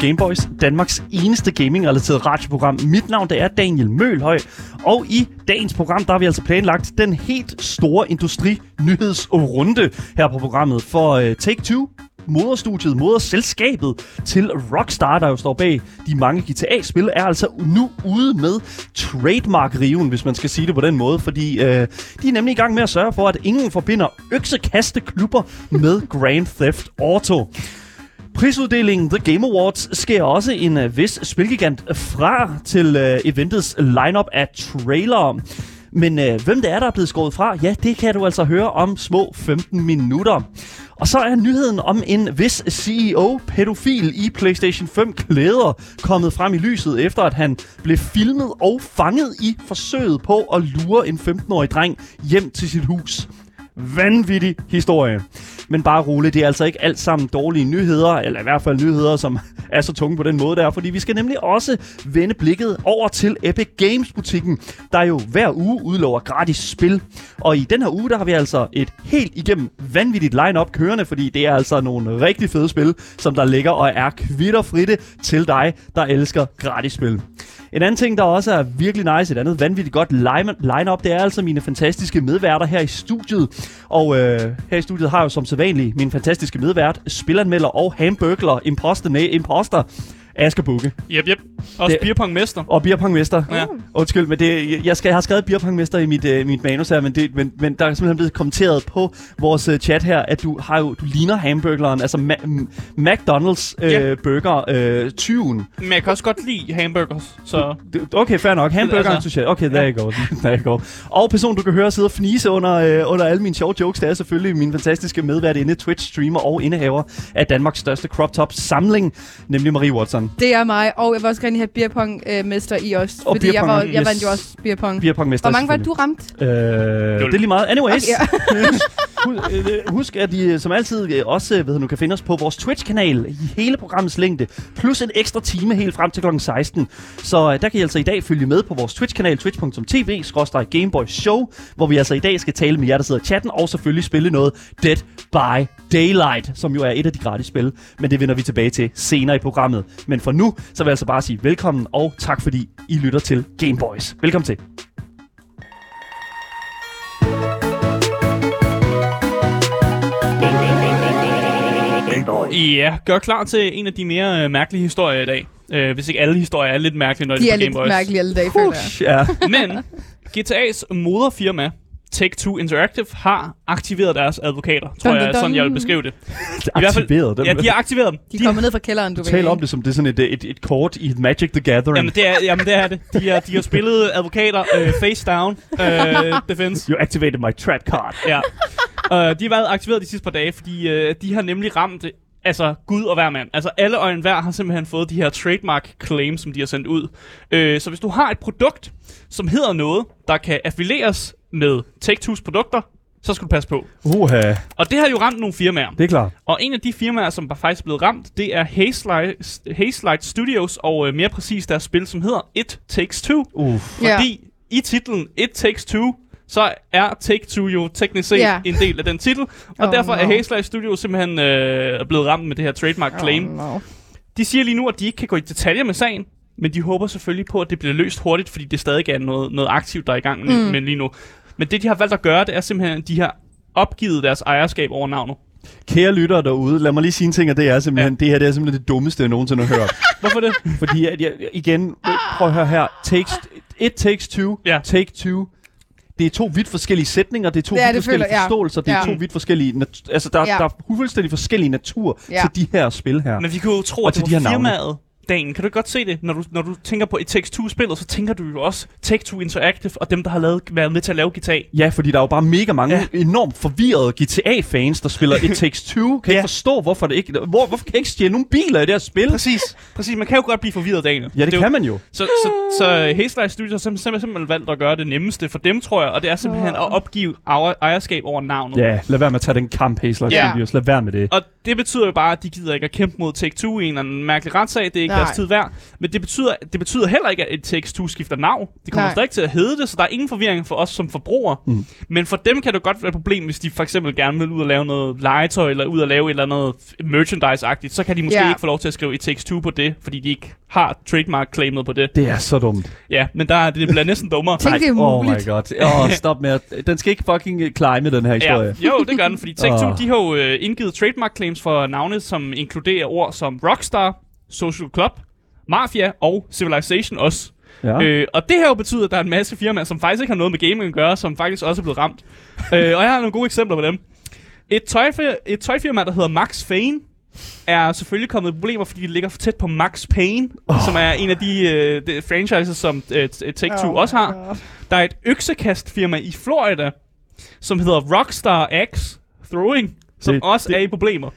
Gameboys, Danmarks eneste gaming-relateret radioprogram. Mit navn det er Daniel Mølhøj, og i dagens program der har vi altså planlagt den helt store industri-nyhedsrunde her på programmet for øh, uh, Take-Two, moderstudiet, moderselskabet til Rockstar, der jo står bag de mange GTA-spil, er altså nu ude med trademark-riven, hvis man skal sige det på den måde, fordi øh, de er nemlig i gang med at sørge for, at ingen forbinder øksekasteklubber med Grand Theft Auto. Prisuddelingen The Game Awards sker også en uh, vis spilgigant fra til uh, eventets lineup af trailere. Men øh, hvem det er, der er blevet skåret fra, ja, det kan du altså høre om små 15 minutter. Og så er nyheden om en vis CEO-pædofil i PlayStation 5 klæder kommet frem i lyset, efter at han blev filmet og fanget i forsøget på at lure en 15-årig dreng hjem til sit hus vanvittig historie. Men bare roligt, det er altså ikke alt sammen dårlige nyheder, eller i hvert fald nyheder, som er så tunge på den måde der, fordi vi skal nemlig også vende blikket over til Epic Games butikken, der jo hver uge udlover gratis spil. Og i den her uge, der har vi altså et helt igennem vanvittigt line-up kørende, fordi det er altså nogle rigtig fede spil, som der ligger og er kvitterfritte til dig, der elsker gratis spil. En anden ting, der også er virkelig nice, et andet vanvittigt godt line-up, det er altså mine fantastiske medværter her i studiet. Og øh, her i studiet har jeg jo som sædvanligt min fantastiske medvært, spilanmelder og hamburgler, imposter, nej, imposter, Asger Bukke. Yep, yep. Også beerpongmester. Og beerpongmester. Ja. Undskyld, men det, jeg, skal, jeg har skrevet beerpongmester i mit, uh, mit manus her, men, det, men, men der er simpelthen blevet kommenteret på vores uh, chat her, at du har jo, du ligner hamburgleren, altså Ma- McDonald's uh, Ja. burger uh, 20'en. Men jeg kan også godt lide hamburgers, så... Okay, fair nok. Hamburgeren, Altså-. Okay, there you go. there you go. Og personen, du kan høre sidde og fnise under, øh, under alle mine sjove jokes, det er selvfølgelig min fantastiske medvært inde, Twitch-streamer og indehaver af Danmarks største crop top samling, nemlig Marie Watson. Det er mig, og jeg vil også gerne have beerpong-mester i os. Og fordi jeg, var, jeg yes. vandt jo også beerpong. Beerpongmester. Hvor mange var det, du ramte? Øh, det er lige meget. Anyways, Okay, husk, øh, husk, at I øh, som altid øh, også øh, ved, du kan finde os på vores Twitch-kanal i hele programmets længde, plus en ekstra time helt frem til kl. 16. Så øh, der kan I altså i dag følge med på vores Twitch-kanal, twitch.tv, Gameboy Show, hvor vi altså i dag skal tale med jer, der sidder i chatten, og selvfølgelig spille noget Dead by Daylight, som jo er et af de gratis spil, men det vender vi tilbage til senere i programmet. Men for nu, så vil jeg altså bare sige velkommen, og tak fordi I lytter til Gameboys. Velkommen til. Ja, gør klar til en af de mere øh, mærkelige historier i dag. Øh, hvis ikke alle historier er lidt mærkelige, når de, De er er på lidt Game Boys. mærkelige alle dage, føler jeg. Ja. Men GTA's moderfirma, Take-Two Interactive, har aktiveret deres advokater. Tror Dun, jeg dun, er dun. sådan, jeg vil beskrive det. I hvert fald- aktiveret dem. Ja, de har aktiveret dem. De er kommet ned fra kælderen, du ved. Tal om det som det er sådan et, et, et kort i Magic the Gathering. Jamen det, er, jamen, det er det. De har, de har spillet advokater øh, face down øh, defense. You activated my trap card. Ja. Uh, de har været aktiveret de sidste par dage, fordi øh, de har nemlig ramt øh, altså Gud og hver mand. Altså alle og enhver har simpelthen fået de her trademark claims, som de har sendt ud. Øh, så hvis du har et produkt, som hedder noget, der kan affilieres med Take-Two's produkter, så skal du passe på. Uha, Og det har jo ramt nogle firmaer. det er klart. Og en af de firmaer, som faktisk er blevet ramt, det er Hazelight, Hazelight Studios, og øh, mere præcis deres spil, som hedder It Takes Two. Uff. Ja. Fordi i titlen It Takes Two, så er Take-Two jo teknisk set Ja. en del af den titel. Og Oh, derfor er no. Hazelight Studios simpelthen øh, blevet ramt med det her trademark claim. Oh, no. De siger lige nu, at de ikke kan gå i detaljer med sagen, men de håber selvfølgelig på, at det bliver løst hurtigt, fordi det stadig er noget, noget aktivt, der er i gang med, Mm. med lige nu. Men det, de har valgt at gøre, det er simpelthen, at de har opgivet deres ejerskab over navnet. Kære lyttere derude, lad mig lige sige en ting, og det er simpelthen, ja. det her det er simpelthen det dummeste, jeg nogensinde har hørt. Hvorfor det? Fordi at jeg, igen, prøv at høre her. Takes, it takes two, Ja. take two. Det er to vidt forskellige sætninger, det er to Det er vidt det, forskellige føler forståelser, det er Ja. to vidt forskellige... Nat- altså, der, Ja. der er fuldstændig forskellige natur Ja. til de her spil her. Men vi kunne jo tro, Og at det de var her navne. Dagen. Kan du godt se det, når du, når du tænker på It Takes Two-spillet, så tænker du jo også Take-Two Interactive og dem, der har lavet, været med til at lave GTA. Ja, fordi der er jo bare mega mange Ja. enormt forvirrede GTA-fans, der spiller It Takes Two. Kan ja. Ikke forstå, hvorfor det ikke... Hvor, hvorfor kan jeg ikke stjæle nogle biler i det her spil? Præcis. Præcis. Man kan jo godt blive forvirret, Daniel. Ja, det, jo- kan man jo. Så, så, så Hazelight Studios har simpelthen, simpelthen valgt at gøre det nemmeste for dem, tror jeg, og det er simpelthen at opgive ejer, ejerskab over navnet. Ja, lad være med at tage den kamp, Hazler Ja. Studios. Lad være med det. Og det betyder jo bare, at de gider ikke at kæmpe mod Take-Two i en eller anden mærkelig retssag. Det er ikke. Deres tid værd. Men det betyder, det betyder heller ikke, at et Takes-Two skifter navn. Det kommer Nej. stadig til at hedde det, så der er ingen forvirring for os som forbrugere. Mm. Men for dem kan det godt være et problem, hvis de for eksempel gerne vil ud og lave noget legetøj, eller ud og lave et eller andet merchandise-agtigt, så kan de måske yeah. ikke få lov til at skrive et Takes-Two på det, fordi de ikke har trademark-claimet på det. Det er så dumt. Ja, men der, det bliver næsten dummere. Tænk, det er muligt. Oh my god. Oh, stop med at, Den skal ikke fucking climbe, den her historie. Ja, jo, det gør den, fordi Take-Two, oh. de har jo uh, indgivet trademark claims for navne, som inkluderer ord som Rockstar, Social Club, Mafia og Civilization også. Ja. Øh, og det her jo betyder, at der er en masse firmaer, som faktisk ikke har noget med gaming at gøre, som faktisk også er blevet ramt. øh, og jeg har nogle gode eksempler på dem. Et, tøjfirma, et tøjfirma, der hedder Max Fane, er selvfølgelig kommet i problemer, fordi de ligger for tæt på Max Payne, oh. som er en af de, uh, de franchises, som uh, Take-Two oh også har. God. Der er et øksekastfirma i Florida, som hedder Rockstar X Throwing, som det, også det. er i problemer.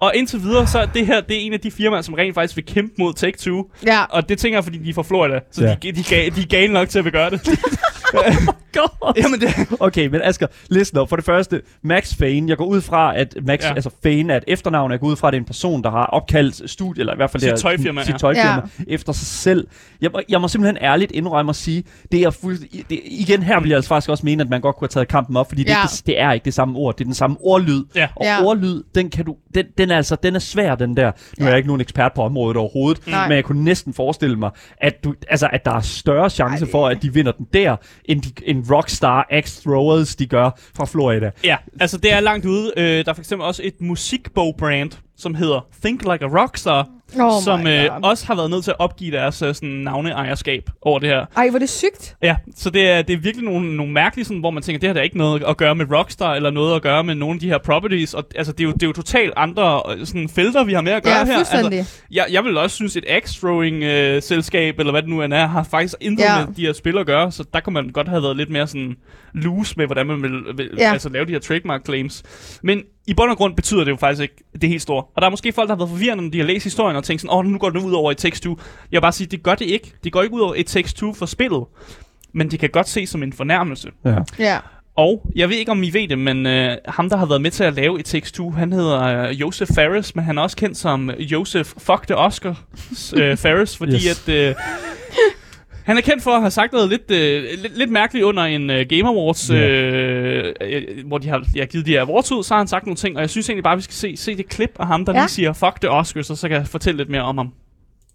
Og indtil videre, så er det her det er en af de firmaer, som rent faktisk vil kæmpe mod Take-Two. Ja. Og det tænker jeg, fordi de er fra Florida. Så ja. de, de, de, de er gale nok til at gøre det. oh God. Jamen det... Okay, men Asger, listen op. For det første, Max Fane. Jeg går ud fra, at Max, ja. altså Fane er et efternavn. Jeg går ud fra, at det er en person, der har opkaldt studie, eller i hvert fald sit tøjfirma, sit tøjfirma ja. efter sig selv. Jeg, jeg må simpelthen ærligt indrømme at sige, det er fuld, det, igen her vil jeg altså faktisk også mene, at man godt kunne have taget kampen op, fordi ja. det, det, det, er ikke det samme ord. Det er den samme ordlyd. Ja. Og ja. ordlyd, den kan du, den, den er altså, den er svær, den der. Nu er jeg ikke nogen ekspert på området overhovedet, Nej. men jeg kunne næsten forestille mig, at, du, altså, at der er større chance Ej. for, at de vinder den der, end, de, end Rockstar X Throwers, de gør fra Florida. Ja, altså det er langt ude. Øh, der er for eksempel også et musikbogbrand, som hedder Think Like a Rockstar, oh som øh, også har været nødt til at opgive deres øh, sådan, navneejerskab over det her. Ej, hvor det sygt. Ja, så det er, det er virkelig nogle, nogle mærkelige, sådan, hvor man tænker, det har da ikke noget at gøre med Rockstar, eller noget at gøre med nogle af de her properties. Og, altså, det, er jo, det er jo totalt andre øh, sådan, felter, vi har med at gøre ja, her. Altså, jeg, jeg vil også synes, et X-throwing-selskab, øh, eller hvad det nu end er, har faktisk intet ja. med de her spil at gøre, så der kunne man godt have været lidt mere sådan loose med, hvordan man vil, vil ja. altså, lave de her trademark claims. Men i bund og grund betyder det jo faktisk ikke det helt store. Og der er måske folk, der har været forvirrende, når de har læst historien og tænkt sådan, åh, oh, nu går det ud over et tekst 2. Jeg vil bare sige, det gør det ikke. Det går ikke ud over et tekst 2 for spillet. Men det kan godt ses som en fornærmelse. Ja. ja. Og jeg ved ikke, om I ved det, men øh, ham, der har været med til at lave et Takes han hedder øh, Joseph Ferris, men han er også kendt som Joseph Fuck the Oscar øh, Ferris, fordi yes. at... Øh, han er kendt for at have sagt noget lidt, øh, lidt, lidt mærkeligt under en øh, Game Awards, yeah. øh, øh, hvor de har ja, givet de her awards ud, så har han sagt nogle ting, og jeg synes egentlig bare, vi skal se, se det klip af ham, der ja. lige siger, fuck the Oscars, og så kan jeg fortælle lidt mere om ham.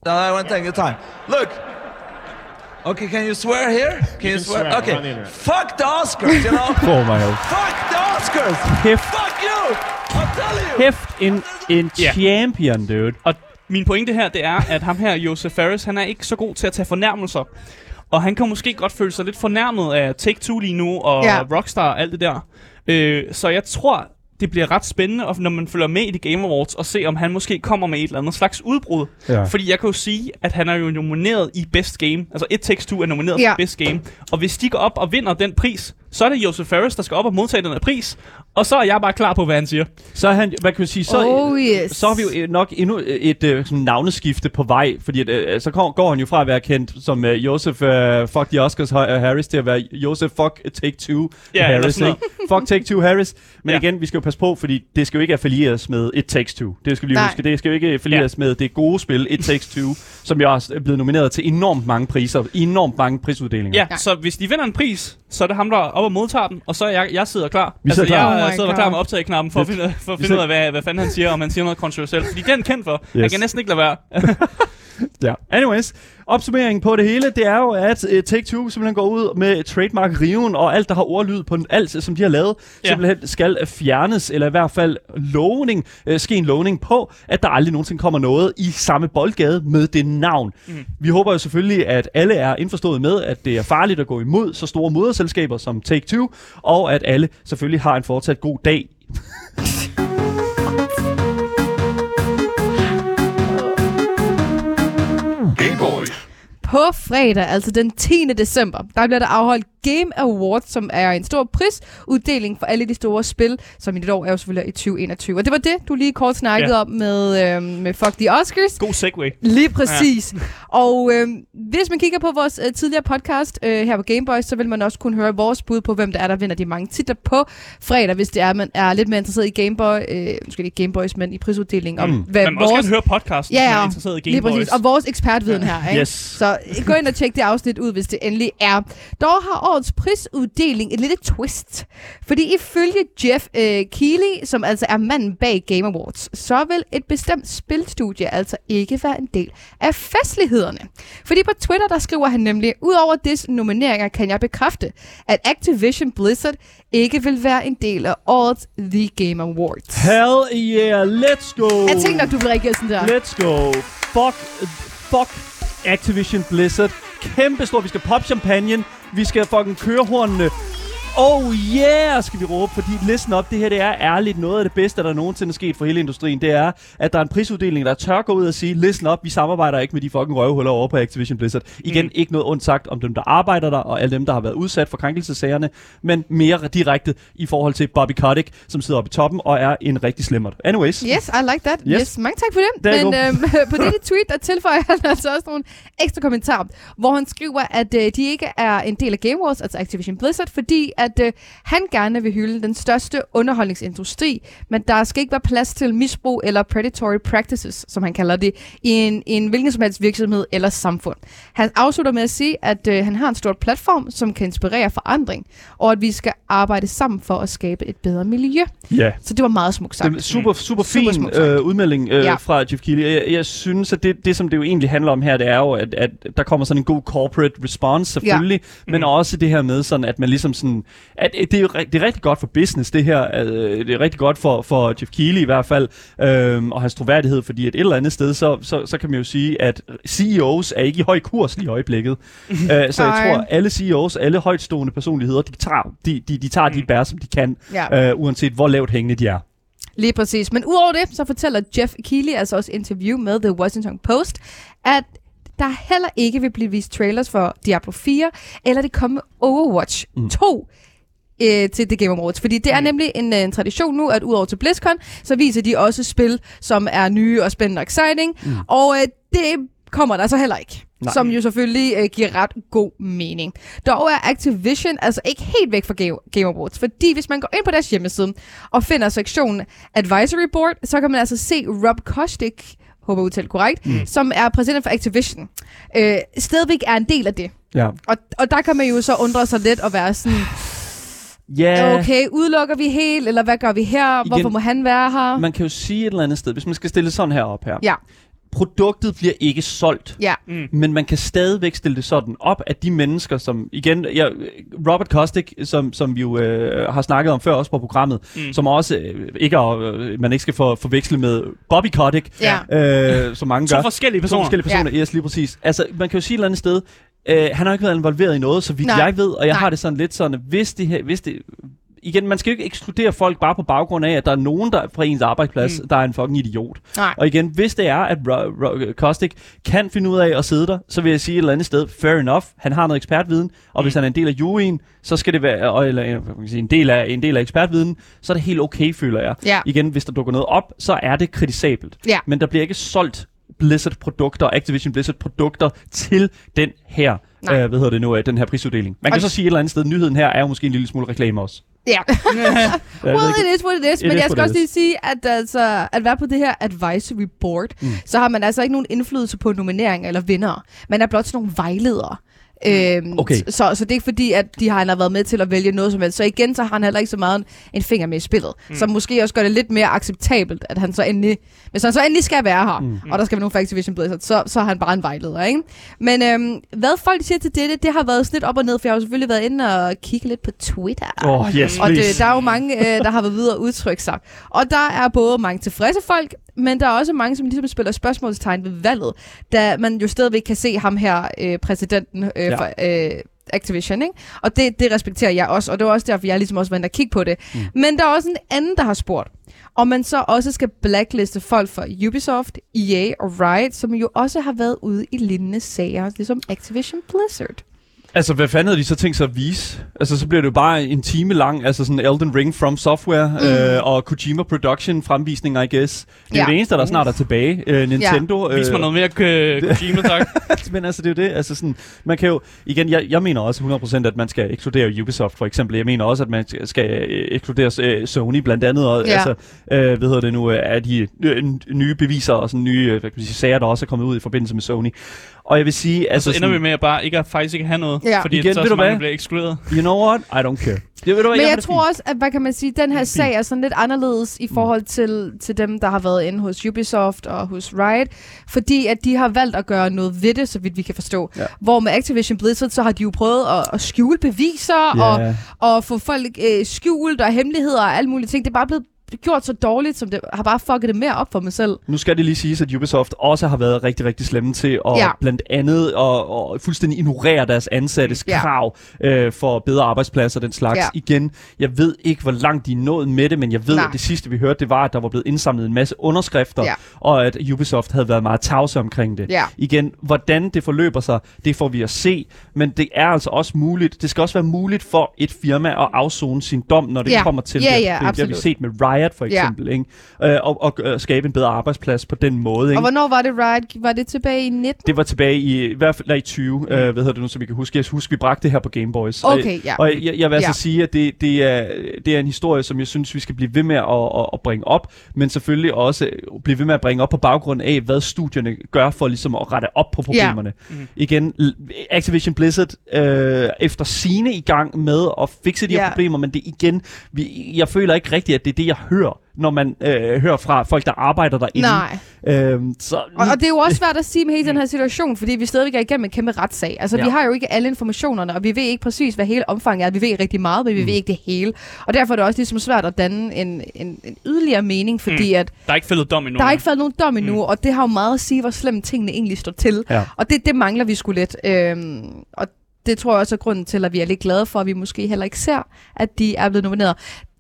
No, I want to take your time. Look, Okay, can you swear here? Can you, you swear? swear? Okay. Fuck the Oscars, you know? oh my god. Fuck the Oscars! Hæft. Fuck you! I'll tell you! Hæft en, en yeah. champion, dude. Og min pointe her, det er, at ham her, Joseph Ferris, han er ikke så god til at tage fornærmelser. Og han kan måske godt føle sig lidt fornærmet af Take-Two lige nu, og ja. Rockstar og alt det der. Øh, så jeg tror, det bliver ret spændende, når man følger med i de Game Awards, og se, om han måske kommer med et eller andet slags udbrud. Ja. Fordi jeg kan jo sige, at han er jo nomineret i Best Game. Altså It Takes Two er nomineret ja. for Best Game. Og hvis de går op og vinder den pris, så er det Joseph Ferris, der skal op og modtage den her pris. Og så er jeg bare klar på, hvad han siger. Så er han, hvad kan man sige, så, oh, yes. så har vi jo nok endnu et, et sådan navneskifte på vej, fordi at, så går han jo fra at være kendt som uh, Joseph uh, Fuck the Oscars uh, Harris til at være Joseph Fuck Take Two ja, Harris. Ikke? fuck Take Two Harris. Men ja. igen, vi skal jo passe på, fordi det skal jo ikke affilieres med It Takes Two. Det skal vi huske. Det skal jo ikke affilieres ja. med det gode spil It Takes Two, som jo også er blevet nomineret til enormt mange priser, enormt mange prisuddelinger. Ja, ja, så hvis de vinder en pris, så er det ham, der op og modtager den, og så er jeg, jeg sidder klar. Vi sidder altså, klar. Jeg oh sidder klar med optageknappen for, at finde, for at finde ud af, hvad, hvad fanden han siger, om han siger noget kontroversielt. Fordi den er kendt for. Yes. Jeg kan næsten ikke lade være. ja. Anyways, opsummeringen på det hele, det er jo, at uh, Take-Two simpelthen går ud med trademark riven og alt, der har ordlyd på alt, som de har lavet, ja. simpelthen skal fjernes, eller i hvert fald lovning, uh, ske en lovning på, at der aldrig nogensinde kommer noget i samme boldgade med det navn. Mm. Vi håber jo selvfølgelig, at alle er indforstået med, at det er farligt at gå imod så store moderselskaber som Take-Two, og at alle selvfølgelig har en fortsat god dag. På fredag, altså den 10. december, der bliver der afholdt Game Awards, som er en stor prisuddeling for alle de store spil, som i det år er jo selvfølgelig i 2021. Og det var det, du lige kort snakkede ja. om med, øh, med Fuck the Oscars. God segue. Lige præcis. Ja. Og øh, hvis man kigger på vores øh, tidligere podcast øh, her på Gameboys, så vil man også kunne høre vores bud på, hvem der er, der vinder de mange titler på fredag, hvis det er, man er lidt mere interesseret i Gameboy, øh, måske ikke Gameboys, men i prisuddelingen. Om, mm. hvad man vores... også høre podcasten, ja, er interesseret i Gameboys. Lige præcis. Og vores ekspertviden her. Ikke? Yes. Så gå ind og tjek det afsnit ud, hvis det endelig er. Dog har årets prisuddeling et lille twist. Fordi ifølge Jeff øh, Keighley, som altså er manden bag Game Awards, så vil et bestemt spilstudie altså ikke være en del af festlighederne. Fordi på Twitter, der skriver han nemlig, Udover disse nomineringer kan jeg bekræfte, at Activision Blizzard ikke vil være en del af årets The Game Awards. Hell yeah, let's go! Jeg tænkte, at du vil reagere sådan der. Let's go. Fuck, fuck Activision Blizzard. Kæmpe stor. Vi skal pop champagne. Vi skal fucking køre hornene. Oh yeah, skal vi råbe, fordi listen op, det her det er ærligt noget af det bedste, der nogensinde er sket for hele industrien. Det er, at der er en prisuddeling, der tør gå ud og sige, listen op, vi samarbejder ikke med de fucking røvhuller over på Activision Blizzard. Igen, mm. ikke noget ondt sagt om dem, der arbejder der, og alle dem, der har været udsat for krænkelsesagerne, men mere direkte i forhold til Bobby Kotick, som sidder oppe i toppen og er en rigtig slimmer. Anyways. Yes, I like that. Yes, yes mange tak for det. Men øhm, på dette tweet, der tilføjer han altså også nogle ekstra kommentarer, hvor han skriver, at øh, de ikke er en del af Game Wars, altså Activision Blizzard, fordi at øh, han gerne vil hylde den største underholdningsindustri, men der skal ikke være plads til misbrug eller predatory practices, som han kalder det, i en, i en hvilken som helst virksomhed eller samfund. Han afslutter med at sige, at øh, han har en stor platform, som kan inspirere forandring, og at vi skal arbejde sammen for at skabe et bedre miljø. Ja. Så det var meget smukt sagt. Det er super, super fin super øh, udmelding øh, ja. fra Jeff Keighley. Jeg, jeg synes, at det, det, som det jo egentlig handler om her, det er jo, at, at der kommer sådan en god corporate response selvfølgelig, ja. men mm. også det her med sådan, at man ligesom sådan, at det er det er rigtig godt for business, det her. Øh, det er rigtig godt for, for Jeff Keighley i hvert fald, øh, og hans troværdighed, fordi et eller andet sted, så, så, så kan man jo sige, at CEOs er ikke i høj kurs lige i øjeblikket. uh, så jeg tror, at alle CEOs, alle højtstående personligheder, de tager de, de, de, tager mm. de bær, som de kan, ja. uh, uanset hvor lavt hængende de er. Lige præcis. Men udover det, så fortæller Jeff Keighley, altså også interview med The Washington Post, at der heller ikke vil blive vist trailers for Diablo 4 eller det kommende Overwatch mm. 2 øh, til The Game Awards. Fordi det er mm. nemlig en, en tradition nu, at udover til BlizzCon, så viser de også spil, som er nye og spændende og exciting. Mm. Og øh, det kommer der så heller ikke. Nej. Som jo selvfølgelig øh, giver ret god mening. Dog er Activision altså ikke helt væk fra Game, Game Awards, fordi hvis man går ind på deres hjemmeside og finder sektionen Advisory Board, så kan man altså se Rob Kostic, håber udtalt korrekt, mm. som er præsident for Activision, øh, stadigvæk er en del af det. Ja. Og, og der kan man jo så undre sig lidt og være sådan, Ja. Yeah. Okay, udelukker vi helt, eller hvad gør vi her? Igen, Hvorfor må han være her? Man kan jo sige et eller andet sted, hvis man skal stille sådan her op her. Ja. Produktet bliver ikke solgt, ja. mm. men man kan stadigvæk stille det sådan op, at de mennesker, som igen, ja, Robert Kostik, som, som vi jo øh, har snakket om før også på programmet, mm. som også øh, ikke er, øh, man ikke skal for, forveksle med Bobby Kotick, ja. øh, som mange gør. To forskellige personer. To forskellige personer, ja. yes, lige præcis. Altså, man kan jo sige et eller andet sted, Øh, han har ikke været involveret i noget, så vidt Nej. jeg ved, og jeg Nej. har det sådan lidt sådan, hvis det, her, hvis det igen, man skal jo ikke ekskludere folk bare på baggrund af, at der er nogen der fra ens arbejdsplads, mm. der er en fucking idiot. Nej. Og igen, hvis det er, at Kostik kan finde ud af at sidde der, så vil jeg sige et eller andet sted, fair enough, han har noget ekspertviden, og mm. hvis han er en del af juryen, så skal det være, eller man kan sige, en, del af, en del af ekspertviden, så er det helt okay, føler jeg. Ja. Igen, hvis der dukker noget op, så er det kritisabelt. Ja. Men der bliver ikke solgt Blizzard-produkter, Activision Blizzard-produkter til den her, øh, hvad hedder det nu, den her prisuddeling. Man kan og så sige et eller andet sted, nyheden her er jo måske en lille smule reklame også. Ja. well, it is what it is. It men is jeg skal også lige sige, at altså, at være på det her advisory board, mm. så har man altså ikke nogen indflydelse på nomineringer eller vinder. Man er blot sådan nogle vejledere. Øhm, okay. så, så det er ikke fordi, at de har, han har været med til at vælge noget som helst. Så igen, så har han heller ikke så meget en finger med i spillet. Mm. Så måske også gør det lidt mere acceptabelt, at han så endelig, hvis han så endelig skal være her, mm. og der skal være nogen for Activision Blizzard, så, så er han bare en vejleder, ikke? Men øhm, hvad folk siger til dette, det har været lidt op og ned, for jeg har jo selvfølgelig været inde og kigge lidt på Twitter. Oh, yes, og det, der er jo mange, øh, der har været videre udtrykke sig. Og der er både mange tilfredse folk, men der er også mange, som ligesom spiller spørgsmålstegn ved valget, da man jo stadigvæk kan se ham her, øh, præsidenten øh, ja. for øh, Activision, ikke? Og det, det respekterer jeg også, og det var også derfor, jeg ligesom også var inde og kigge på det. Mm. Men der er også en anden, der har spurgt, om man så også skal blackliste folk fra Ubisoft, EA og Riot, som jo også har været ude i lignende sager, ligesom Activision Blizzard. Altså, hvad fanden havde de så tænkt sig at vise? Altså, så bliver det jo bare en time lang, altså sådan Elden Ring from Software mm. øh, og Kojima Production fremvisning, I guess. Det er ja. det eneste, der snart er tilbage. Øh, Nintendo. Ja. Vis mig noget mere Kojima, tak. Men altså, det er jo det. Altså, sådan, man kan jo, igen, jeg, jeg mener også 100% at man skal ekskludere Ubisoft, for eksempel. Jeg mener også, at man skal øh, ekskludere øh, Sony, blandt andet. Og, ja. altså, øh, hvad hedder det nu, er de øh, nye beviser og sådan nye hvad kan man sige, sager, der også er kommet ud i forbindelse med Sony. Og jeg vil sige... Altså, og så ender sådan, vi med at bare ikke at faktisk ikke have noget, ja. fordi Igen, så, så mange bliver ekskluderet. You know what? I don't care. Det, ved du, Men jeg, jeg tror også, at hvad kan man sige, den her sag er sådan lidt anderledes i mm. forhold til, til dem, der har været inde hos Ubisoft og hos Riot, fordi at de har valgt at gøre noget ved det, så vidt vi kan forstå. Ja. Hvor med Activision Blizzard, så har de jo prøvet at, at skjule beviser yeah. og, og få folk øh, skjult og hemmeligheder og alle mulige ting. Det er bare blevet gjort så dårligt, som det har bare fucket det mere op for mig selv. Nu skal det lige siges, at Ubisoft også har været rigtig, rigtig slemme til at ja. blandt andet at, at fuldstændig ignorere deres ansattes ja. krav øh, for bedre arbejdspladser og den slags. Ja. Igen, jeg ved ikke, hvor langt de er nået med det, men jeg ved, Nej. at det sidste, vi hørte, det var, at der var blevet indsamlet en masse underskrifter, ja. og at Ubisoft havde været meget tavse omkring det. Ja. Igen, hvordan det forløber sig, det får vi at se, men det er altså også muligt, det skal også være muligt for et firma at afzone sin dom, når det ja. kommer til ja, det. Ja, det, det har vi set med Riot Riot for eksempel, ja. ikke? Øh, og, og øh, skabe en bedre arbejdsplads på den måde. Ikke? Og hvornår var det Riot? Var det tilbage i 19? Det var tilbage i, i hvert fald i 20, mm. øh, hvad hedder det nu, som vi kan huske. Jeg husker, vi bragte det her på Game Boys. Okay, ja. Og jeg, jeg vil altså ja. sige, at det, det, er, det er en historie, som jeg synes, vi skal blive ved med at, at, at bringe op, men selvfølgelig også blive ved med at bringe op på baggrund af, hvad studierne gør for ligesom at rette op på problemerne. Ja. Mm. Igen, Activision Blizzard øh, efter sine i gang med at fikse de her ja. problemer, men det igen, vi, jeg føler ikke rigtigt, at det er det, jeg hører når man øh, hører fra folk, der arbejder derinde. Nej. Øhm, så, og, og det er jo også svært at sige med hele den her situation, fordi vi stadigvæk er igennem en kæmpe retssag. Altså, ja. vi har jo ikke alle informationerne, og vi ved ikke præcis, hvad hele omfanget er. Vi ved rigtig meget, men vi mm. ved ikke det hele. Og derfor er det også ligesom svært at danne en, en, en yderligere mening, fordi mm. at... Der er ikke faldet dom endnu. Der er ikke faldet nogen dom endnu, mm. og det har jo meget at sige, hvor slemme tingene egentlig står til. Ja. Og det, det mangler vi sgu lidt. Øhm, og det tror jeg også er grunden til, at vi er lidt glade for, at vi måske heller ikke ser, at de er blevet nomineret.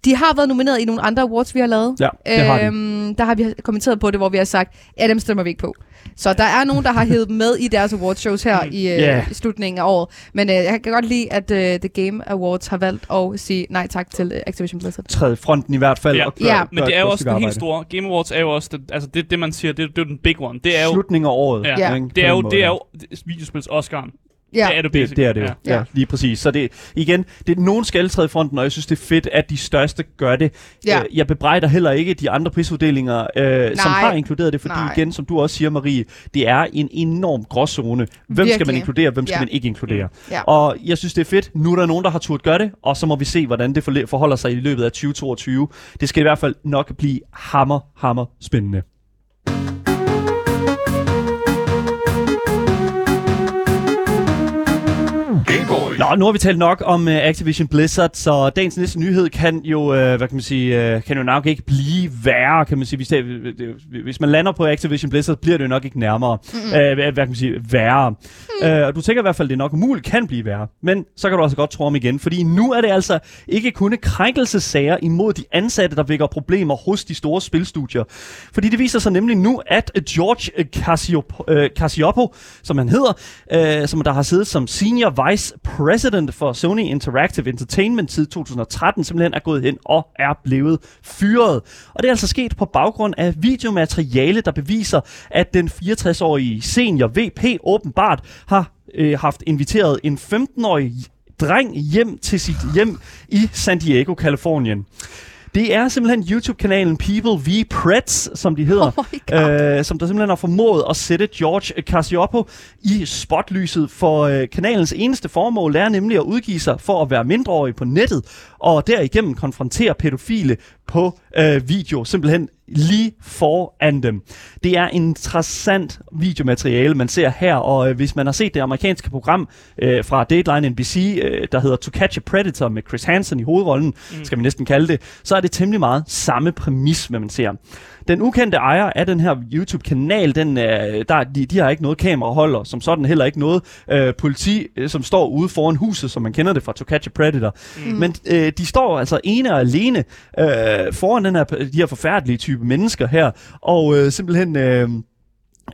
De har været nomineret i nogle andre awards, vi har lavet. Ja, det har de. Øhm, der har vi kommenteret på det, hvor vi har sagt, ja, dem stemmer vi ikke på. Så der er nogen, der har hævet med i deres awardshows her i, yeah. Øh, i slutningen af året. Men uh, jeg kan godt lide, at uh, The Game Awards har valgt at sige nej tak til uh, Activision Blizzard. Tredje fronten i hvert fald. Ja, og gør, ja. men det er jo også den helt store. Game Awards er jo også, det, altså det, det man siger, det, det er den big one. Det er jo, Slutningen af året. Ja. ja. Det, er jo, det er jo videospils Oscar'en. Ja. Det er det, det, det er det jo. Ja. ja, lige præcis. Så det, igen, det er nogen skal træde i fronten, og jeg synes, det er fedt, at de største gør det. Ja. Øh, jeg bebrejder heller ikke de andre prisuddelinger, øh, som har inkluderet det, fordi Nej. igen, som du også siger, Marie, det er en enorm gråzone. Hvem Virkelig. skal man inkludere, hvem skal ja. man ikke inkludere? Ja. Og jeg synes, det er fedt. Nu er der nogen, der har turt gøre det, og så må vi se, hvordan det forholder sig i løbet af 2022. Det skal i hvert fald nok blive hammer, hammer spændende. Gold. Nå, nu har vi talt nok om uh, Activision Blizzard, så dagens næste nyhed kan jo, uh, hvad kan man sige, uh, kan jo nok ikke blive værre, kan man sige. Hvis, det, hvis man lander på Activision Blizzard, bliver det jo nok ikke nærmere, mm-hmm. uh, hvad kan man sige, værre. Mm. Uh, og du tænker i hvert fald, det nok umuligt kan blive værre. Men så kan du også godt tro om igen, fordi nu er det altså ikke kun krænkelsessager imod de ansatte, der vækker problemer hos de store spilstudier. Fordi det viser sig nemlig nu, at George Cassiopo, uh, Cassiopo som han hedder, uh, som der har siddet som Senior Vice president President for Sony Interactive Entertainment siden 2013 simpelthen er gået hen og er blevet fyret. Og det er altså sket på baggrund af videomateriale, der beviser, at den 64-årige senior VP åbenbart har øh, haft inviteret en 15-årig dreng hjem til sit hjem i San Diego, Kalifornien. Det er simpelthen YouTube-kanalen People v. Preds, som de hedder, oh øh, som der simpelthen har formået at sætte George Cassiopo i spotlyset, for øh, kanalens eneste formål er nemlig at udgive sig for at være mindreårig på nettet, og derigennem konfrontere pædofile på øh, video, simpelthen lige foran dem. Det er interessant videomateriale, man ser her, og øh, hvis man har set det amerikanske program øh, fra Deadline NBC, øh, der hedder To Catch a Predator med Chris Hansen i hovedrollen, mm. skal vi næsten kalde det, så er det temmelig meget samme præmis, hvad man ser. Den ukendte ejer af den her YouTube-kanal, den, øh, der, de, de har ikke noget kameraholder, som sådan heller ikke noget øh, politi, øh, som står ude foran huset, som man kender det fra To Catch a Predator. Mm. Men øh, de står altså ene og alene øh, foran den her, de her forfærdelige type mennesker her, og øh, simpelthen... Øh,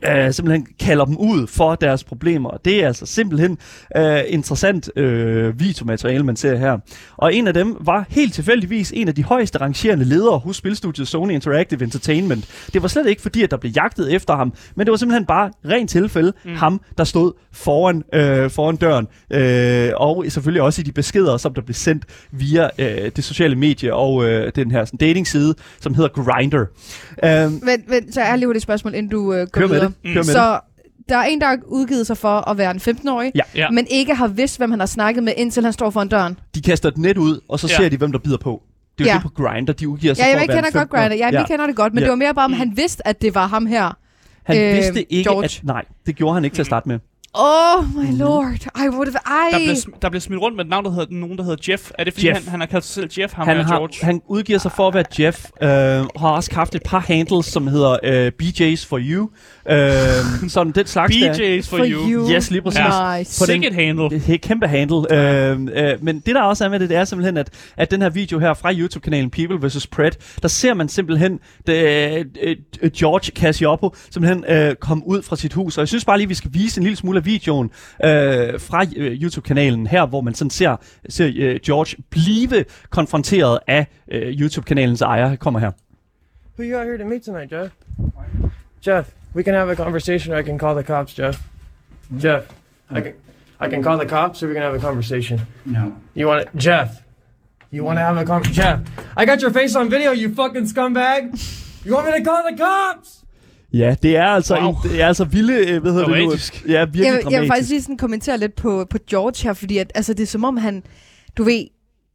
øh, simpelthen kalder dem ud for deres problemer. Det er altså simpelthen øh, interessant øh, videomateriale, man ser her. Og en af dem var helt tilfældigvis en af de højeste rangerende ledere hos spilstudiet Sony Interactive Entertainment. Det var slet ikke fordi, at der blev jagtet efter ham, men det var simpelthen bare rent tilfælde mm. ham, der stod foran, øh, foran døren. Øh, og selvfølgelig også i de beskeder, som der blev sendt via øh, det sociale medie og øh, den her sådan, dating-side, som hedder Grindr. Øh, men, men, så er lige et spørgsmål, inden du øh, går videre. Mm. Med så der er en, der har udgivet sig for at være en 15-årig, ja. Ja. men ikke har vidst, hvem han har snakket med, indtil han står foran døren. De kaster et net ud, og så ja. ser de, hvem der bider på. Det er jo ja. det på Grindr, de udgiver sig ja, for jeg kender godt Grindr. Ja, ja, vi kender det godt, men ja. det var mere bare, om han vidste, at det var ham her. Han øh, vidste ikke, George. at... Nej, det gjorde han ikke til at starte med. Oh my lord. I would have... I... Der blev, der blev smidt rundt med et navn, der hedder nogen, der hedder Jeff. Er det fordi, Jeff. Han, han har kaldt sig selv Jeff, ham han her, har, George? Han udgiver sig for at være Jeff. Øh, har også haft et par handles, som hedder øh, BJ's for you. Øh, sådan den slags BJ's for, for you. you. Yes, lige præcis. Ja. Nice. På den, handle. Det er kæmpe handle. Øh, øh, men det der også er med det, det er simpelthen, at, at den her video her fra YouTube-kanalen People vs. Pred, der ser man simpelthen det, øh, George Cassiopo simpelthen øh, komme ud fra sit hus. Og jeg synes bare lige, vi skal vise en lille smule af videoen, øh, fra øh, YouTube-kanalen her, hvor man sådan ser, ser øh, George blive konfronteret af øh, YouTube-kanalens ejer. Kommer her. Who you out here to meet tonight, Jeff? Jeff, we can have a conversation or I can call the cops, Jeff. Jeff, I can I can call the cops or we can have a conversation. No. You want it? Jeff, you want to have a conversation? Jeff, I got your face on video, you fucking scumbag. You want me to call the cops? Ja, det er altså, wow. en, det er altså vilde, øh, hvad hedder dramatisk. det nu? Ja, virkelig jeg, jeg vil faktisk lige sådan kommentere lidt på, på George her, fordi at, altså, det er som om han, du ved,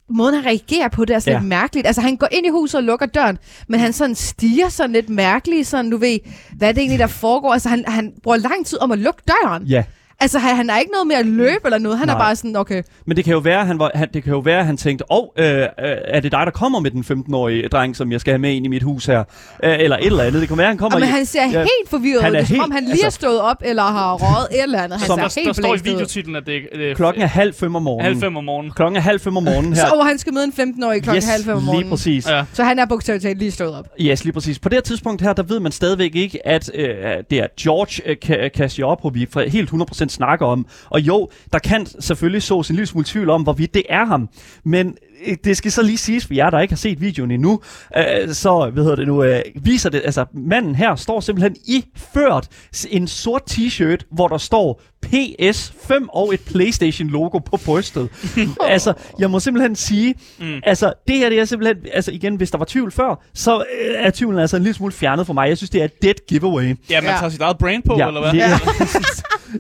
måden han reagerer på, det er sådan ja. lidt mærkeligt. Altså, han går ind i huset og lukker døren, men han sådan stiger sådan lidt mærkeligt, sådan, du ved, hvad er det egentlig, der foregår? Altså, han, han bruger lang tid om at lukke døren. Ja. Altså, han, han er ikke noget med at løbe eller noget. Han Nej. er bare sådan, okay. Men det kan jo være, han var, han, det kan jo være, han tænkte, åh, oh, øh, er det dig, der kommer med den 15-årige dreng, som jeg skal have med ind i mit hus her? Øh, eller et eller andet. Det kan være, han kommer... Men han ser ja, helt forvirret han ud. Det er som om, han lige altså, er stået op, eller har røget et eller andet. Han som, ser der, helt der står i videotitlen, at det, er... Klokken er halv fem om morgenen. Halv fem om morgenen. Klokken er halv fem om morgenen her. Så han skal møde en 15-årig klokken yes, halv fem om morgenen. lige præcis. Ja. Så han er bogstaveligt talt lige stået op. Yes, lige præcis. På det her tidspunkt her, der ved man stadigvæk ikke, at øh, det er George øh, Cassiopo, vi helt 100% snakker om. Og jo, der kan selvfølgelig så en lille smule tvivl om, hvorvidt det er ham. Men øh, det skal så lige siges for jer, der ikke har set videoen endnu, øh, så hvad hedder det nu, øh, viser det, altså manden her står simpelthen i ført en sort t-shirt, hvor der står PS5 og et PlayStation-logo på brystet. altså, jeg må simpelthen sige, mm. altså, det her det er simpelthen, altså igen, hvis der var tvivl før, så øh, er tvivlen altså en lille smule fjernet for mig. Jeg synes, det er et dead giveaway. Ja, man ja. tager sit eget brand på, ja, eller hvad? Det, ja.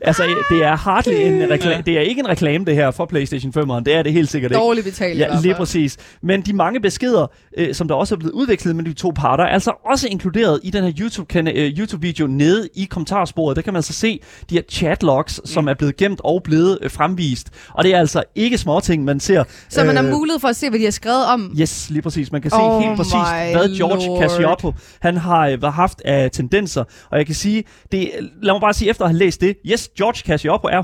altså, det er hardly en reklame. Det er ikke en reklame, det her, for PlayStation 5'eren. Det er det helt sikkert ikke. Dårligt betalt. Ja, lige præcis. Men de mange beskeder, øh, som der også er blevet udvekslet med de to parter, er altså også inkluderet i den her YouTube-video øh, YouTube nede i kommentarsporet. Der kan man altså se de her chatlogs, mm. som er blevet gemt og blevet øh, fremvist. Og det er altså ikke småting, man ser. Så man har øh, mulighed for at se, hvad de har skrevet om? Yes, lige præcis. Man kan se oh helt præcis, hvad George Lord. Cassiopo han har øh, haft af tendenser. Og jeg kan sige, det, lad mig bare sige, efter at have læst det, yes, George Cassiopo er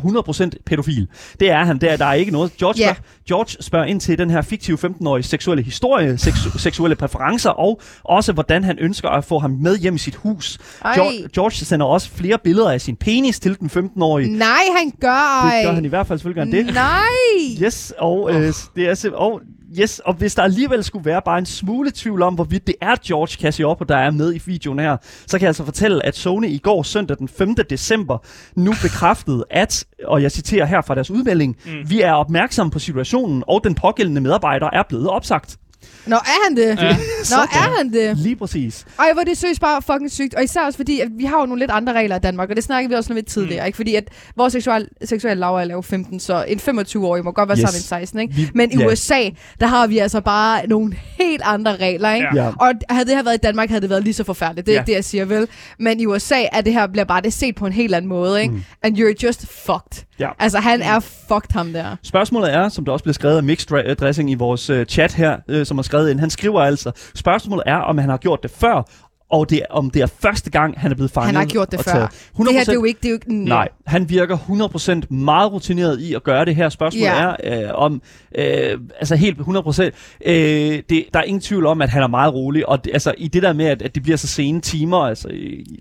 100% pædofil. Det er han. Der, der er ikke noget. George, yeah. George spørger ind til den her fiktive 15-årige seksuelle historie, seksu- seksuelle præferencer, og også hvordan han ønsker at få ham med hjem i sit hus. George, George sender også flere billeder af sin penis til den 15-årige. Nej, han gør Det gør han i hvert fald selvfølgelig det. Nej! Yes, og, øh, det er sim- og Yes, og hvis der alligevel skulle være bare en smule tvivl om, hvorvidt det er George Cassiopo, der er med i videoen her, så kan jeg altså fortælle, at Sony i går søndag den 5. december nu bekræftede, at, og jeg citerer her fra deres udmelding, mm. vi er opmærksomme på situationen, og den pågældende medarbejder er blevet opsagt. Nå, er han det? Ja. Nå, er han det? Lige præcis. Ej, hvor det søs bare fucking sygt. Og især også fordi, at vi har jo nogle lidt andre regler i Danmark, og det snakker vi også lidt tidligere, mm. ikke? Fordi at vores seksuel, seksuelle lav er lav 15, så en 25-årig må godt være yes. sammen med en 16, ikke? Vi, Men i yeah. USA, der har vi altså bare nogle helt andre regler, ikke? Ja. Og havde det her været i Danmark, havde det været lige så forfærdeligt. Det er ja. ikke det, jeg siger, vel? Men i USA er det her, bliver bare det set på en helt anden måde, ikke? Mm. And you're just fucked. Ja. Altså, han er fucked ham der. Spørgsmålet er, som der også blev skrevet af Mixed Dressing i vores uh, chat her, uh, som har skrevet ind, han skriver altså, spørgsmålet er, om han har gjort det før, og det, om det er første gang, han er blevet fanget Han har gjort det før. taget. Det her, det er jo ikke... Det er jo ikke Nej, han virker 100% meget rutineret i at gøre det her. Spørgsmålet Ja. er øh, om, øh, altså helt 100%, øh, det, der er ingen tvivl om, at han er meget rolig, og det, altså i det der med, at, at det bliver så sene timer, altså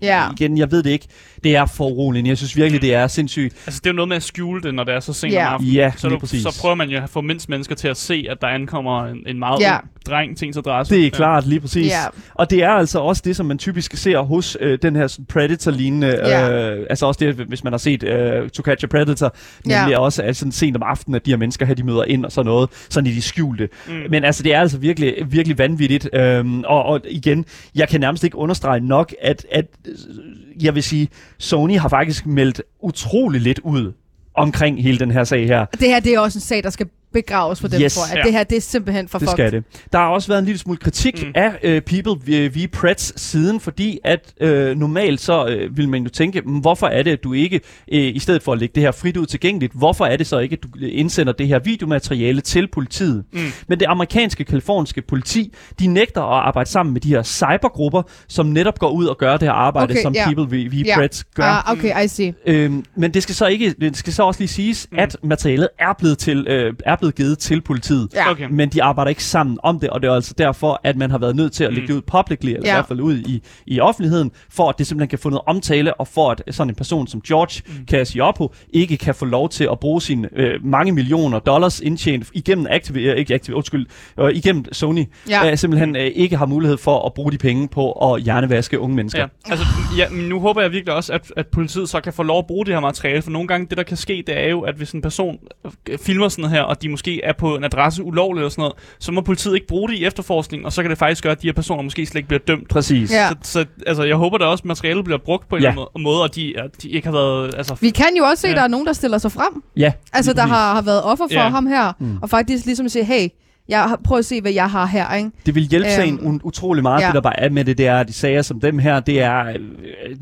Ja. igen, jeg ved det ikke, det er for roligt. Jeg synes virkelig, det er sindssygt. Altså, det er jo noget med at skjule det, når det er så sent Ja. om aftenen. Ja, så, du, præcis. så prøver man jo at få mindst mennesker til at se, at der ankommer en, en meget Ja. ung dreng til ens adresse. Det er klart, lige præcis. Ja. Og det er altså også det, som man typisk ser hos øh, den her sådan Predator-lignende, Ja. øh, altså også det, hvis man har set øh, To Catch a Predator, nemlig Ja. også at sådan sent om aftenen, at de her mennesker her, de møder ind og sådan noget, sådan i de skjulte. Mm. Men altså, det er altså virkelig, virkelig vanvittigt. Øhm, og, og igen, jeg kan nærmest ikke understrege nok, at, at øh, jeg vil sige, Sony har faktisk meldt utrolig lidt ud omkring hele den her sag her. Det her, det er også en sag, der skal begraves for dem, Yes. tror jeg. Ja. Det her, det er simpelthen for Det fucked. skal det. Der har også været en lille smule kritik Mm. mm. af øh, People v, v Preds siden, fordi at øh, normalt så øh, vil man jo tænke, "Men hvorfor er det, at du ikke, øh, i stedet for at lægge det her frit ud tilgængeligt, hvorfor er det så ikke, at du indsender det her videomateriale til politiet? Mm. Men det amerikanske, kaliforniske politi, de nægter at arbejde sammen med de her cybergrupper, som netop går ud og gør det her arbejde, Okay, som ja. People v, v Ja. Preds gør. Ah, okay, I see. Øhm, men det skal så ikke, det skal så også lige siges, Mm. mm. at materialet er blevet, til, øh, er blevet givet til politiet. Ja. Okay. Men de arbejder ikke sammen om det, og det er altså derfor, at man har været nødt til at lægge Mm. det ud publicly, eller Ja. i hvert fald ud i, i offentligheden, for at det simpelthen kan få noget omtale, og for at sådan en person som George Mm. Cassioppo ikke kan få lov til at bruge sine øh, mange millioner dollars indtjent igennem Active, øh, ikke Active, undskyld, øh, igennem Sony, Ja. øh, simpelthen øh, ikke har mulighed for at bruge de penge på at hjernevaske unge mennesker. Ja, altså, ja, men nu håber jeg virkelig også, at, at politiet så kan få lov at bruge det her materiale, for nogle gange det, der kan ske, det er jo, at hvis en person øh, filmer sådan noget her, og de måske er på en adresse ulovligt eller sådan noget, så må politiet ikke bruge det i efterforskning, og så kan det faktisk gøre, at de her personer måske slet ikke bliver dømt. Præcis. Ja. Så, så altså, jeg håber da også, at materialet bliver brugt på en Ja. eller anden måde, og de, de ikke har været... Altså, Vi kan jo også se, at Ja. der er nogen, der stiller sig frem. Ja, Altså, der har, har været offer for Ja. ham her, Mm. og faktisk ligesom sige, hey, jeg har, prøv at se, hvad jeg har her, ikke? Det vil hjælpe sagen Øhm, utrolig meget. ja. Det der bare er med det, det er, at de sager som dem her, det er øh,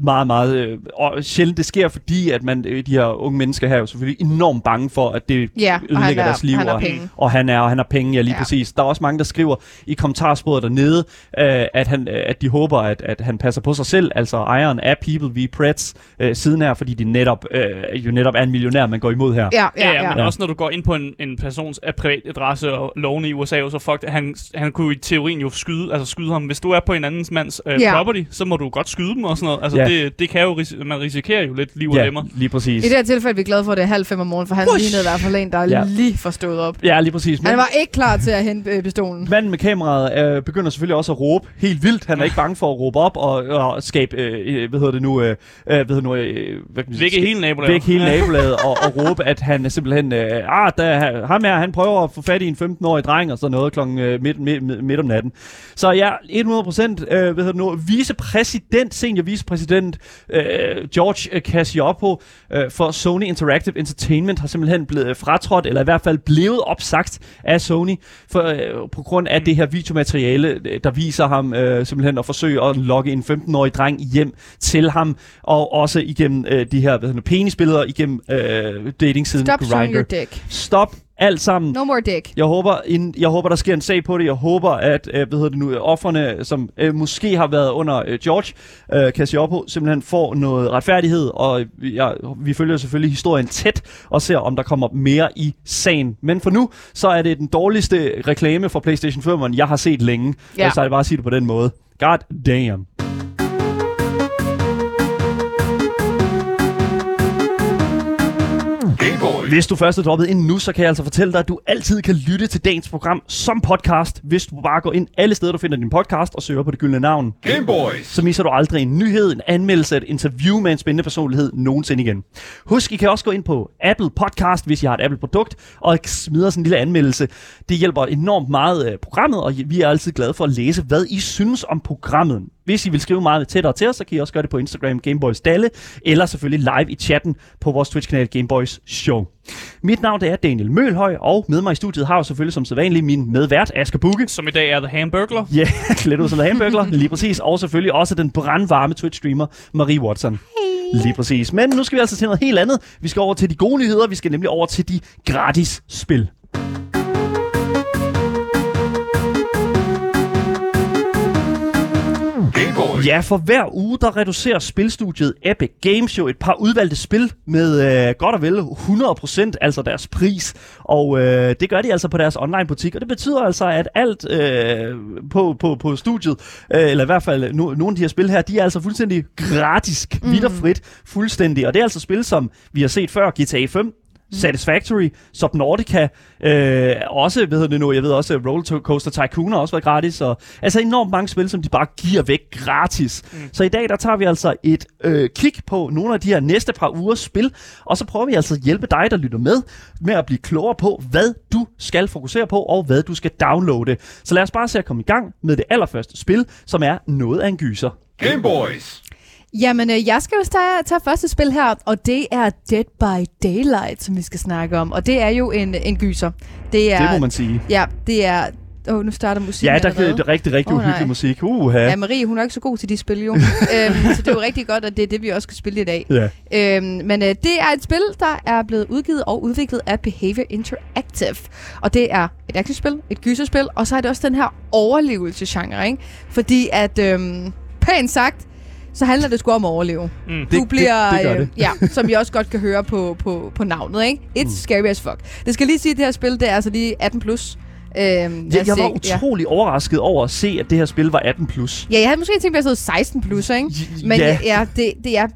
meget, meget øh, og sjældent. Det sker, fordi at man, øh, de her unge mennesker her er jo selvfølgelig enormt bange for, at det Ja, ødelægger er, deres liv. han og, penge. og han er, og han har penge, ja lige Ja. præcis. Der er også mange, der skriver i kommentarsporet dernede, øh, at, han, øh, at de håber, at, at han passer på sig selv, altså ejeren af People v Preds øh, siden her, fordi de netop, øh, jo netop er en millionær, man går imod her. Ja, Ja, ja, ja, men Ja. også når du går ind på en, en persons af privat adresse og lovene i USA, er jo så fuck, han, han kunne i teorien jo skyde, altså skyde ham. Hvis du er på en andens mands øh, Ja. property, så må du godt skyde dem og sådan noget. Altså Ja. det, det kan jo, ris- man risikerer jo lidt liv og Ja, lemmer. lige præcis. I det her tilfælde er vi glade for, at det er halv fem om morgenen, for han Whoosh! lignede i hvert fald en, der er Ja. lige forstået op. Ja, lige præcis. Han var ikke klar til at hente øh, pistolen. Manden med kameraet øh, begynder selvfølgelig også at råbe helt vildt. Han er ikke bange for at råbe op og, og skabe, øh, øh, hvad hedder det nu, øh, øh, hvad hedder det nu, øh, hvad kan man sige? Vække hele nabolaget. væk hele nabolaget og, og råbe, at han er simpelthen, øh, ah, der, ham her, han prøver at få fat i en 15-årig dreng og sådan noget klokken øh, midt, midt, midt, om natten. Så ja, 100 procent, øh, hvad hedder det nu, vicepræsident, senior vicepræsident øh, George Cassioppo øh, for Sony Interactive Entertainment har simpelthen blevet fratrådt, eller i hvert fald blevet opsagt af Sony, for, øh, på grund af det her videomateriale, øh, der viser ham øh, simpelthen at forsøge at lokke en 15-årig dreng hjem til ham, og også igennem øh, de her hvad hedder det, penisbilleder igennem øh, datingsiden Stop Grindr. dick. Stop alt sammen. No more dick. Jeg håber, en, jeg håber, der sker en sag på det. Jeg håber, at øh, hvad hedder det nu, øh, offerne, som øh, måske har været under øh, George øh, Cassioppo, simpelthen får noget retfærdighed. Og vi, jeg, vi følger selvfølgelig historien tæt og ser, om der kommer mere i sagen. Men for nu, så er det den dårligste reklame for PlayStation 5, jeg har set længe. Ja. Ja. Så er det bare sige det på den måde. God damn. Hvis du først er droppet ind nu, så kan jeg altså fortælle dig, at du altid kan lytte til dagens program som podcast, hvis du bare går ind alle steder, du finder din podcast og søger på det gyldne navn. Gameboys. Så misser du aldrig en nyhed, en anmeldelse, et interview med en spændende personlighed nogensinde igen. Husk, I kan også gå ind på Apple Podcast, hvis I har et Apple-produkt, og smider sådan en lille anmeldelse. Det hjælper enormt meget øh, programmet, og vi er altid glade for at læse, hvad I synes om programmet. Hvis I vil skrive meget tættere til os, så kan I også gøre det på Instagram Gameboys Dalle, eller selvfølgelig live i chatten på vores Twitch-kanal Gameboys Show. Mit navn det er Daniel Mølhøj, og med mig i studiet har jeg selvfølgelig som sædvanlig min medvært Asger Bukke. Som i dag er The Hamburglar. Ja, klædt ud som hamburgler, lige præcis. Og selvfølgelig også den brandvarme Twitch-streamer, Marie Watson. Hey. Lige præcis. Men nu skal vi altså til noget helt andet. Vi skal over til de gode nyheder. Vi skal nemlig over til de gratis spil. Ja, for hver uge, der reducerer spilstudiet Epic Games jo et par udvalgte spil med øh, godt og vel 100% altså deres pris. Og øh, det gør de altså på deres online butik, og det betyder altså, at alt øh, på, på, på studiet, øh, eller i hvert fald no, nogle af de her spil her, de er altså fuldstændig gratis, mm. vidt og frit, fuldstændig. Og det er altså spil, som vi har set før, GTA 5, Satisfactory, Subnautica, øh, også, ved det nu, jeg ved også, Roller Coaster Tycoon har også været gratis, og altså enormt mange spil, som de bare giver væk gratis. Mm. Så i dag, der tager vi altså et øh, kig på nogle af de her næste par ugers spil, og så prøver vi altså at hjælpe dig, der lytter med, med at blive klogere på, hvad du skal fokusere på, og hvad du skal downloade. Så lad os bare se at komme i gang med det allerførste spil, som er noget af en gyser. Game Boys! Jamen, øh, jeg skal jo tage, tage første spil her, og det er Dead by Daylight, som vi skal snakke om. Og det er jo en, en gyser. Det, er, det må man sige. Ja, det er... Åh, oh, nu starter musikken Ja, der er det rigtig, rigtig oh, uhyggelig musik. Uh, ja, Marie, hun er ikke så god til de spil, jo. øhm, så det er jo rigtig godt, at det er det, vi også skal spille i dag. Ja. Øhm, men øh, det er et spil, der er blevet udgivet og udviklet af Behavior Interactive. Og det er et actionspil, et gyserspil, og så er det også den her overlevelsesgenre, ikke? Fordi at, øhm, pænt sagt, så handler det sgu om at overleve. Mm. Du det, bliver, det, det, det. Øh, ja, som vi også godt kan høre på, på, på navnet, ikke? It's mm. scary as fuck. Det skal lige sige, at det her spil, det er altså lige 18+. Plus. Øhm, jeg, jeg var utrolig ja. overrasket over at se, at det her spil var 18+. Plus. Ja, jeg havde måske tænkt, at jeg 16+, plus, ikke? Men ja, ja det, det er...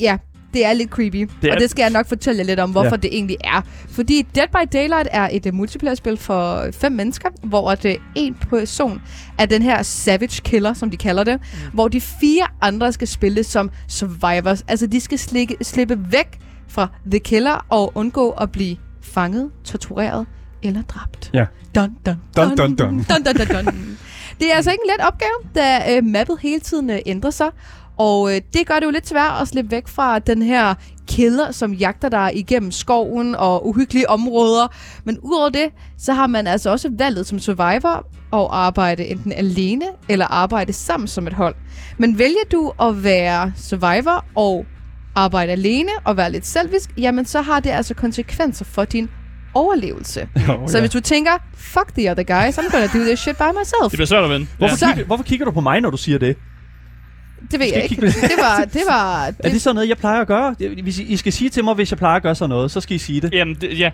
Ja, det er lidt creepy. Det er... Og det skal jeg nok fortælle jer lidt om, hvorfor ja. det egentlig er. Fordi Dead by Daylight er et uh, multiplayer-spil for fem mennesker, hvor at, uh, en person er den her savage killer, som de kalder det, mm. hvor de fire andre skal spille som survivors. Altså, de skal slikke, slippe væk fra The Killer og undgå at blive fanget, tortureret eller dræbt. Ja. Dun, dun, dun. Dun, dun, dun. dun, dun, dun, dun. Det er altså ikke en let opgave, da uh, mappet hele tiden uh, ændrer sig, og øh, det gør det jo lidt svært at slippe væk fra den her killer, som jagter dig igennem skoven og uhyggelige områder. Men udover det, så har man altså også valget som survivor at arbejde enten alene eller arbejde sammen som et hold. Men vælger du at være survivor og arbejde alene og være lidt selvisk, jamen så har det altså konsekvenser for din overlevelse. Oh, så ja. hvis du tænker, fuck the other guys, I'm gonna do this shit by myself. Det bliver svært at vinde. Hvorfor, ja. kigger, hvorfor kigger du på mig, når du siger det? Det ved jeg ikke. Det var, det var... Det... Er det sådan noget, jeg plejer at gøre? Hvis I, I skal sige til mig, hvis jeg plejer at gøre sådan noget, så skal I sige det. Jamen, det, ja.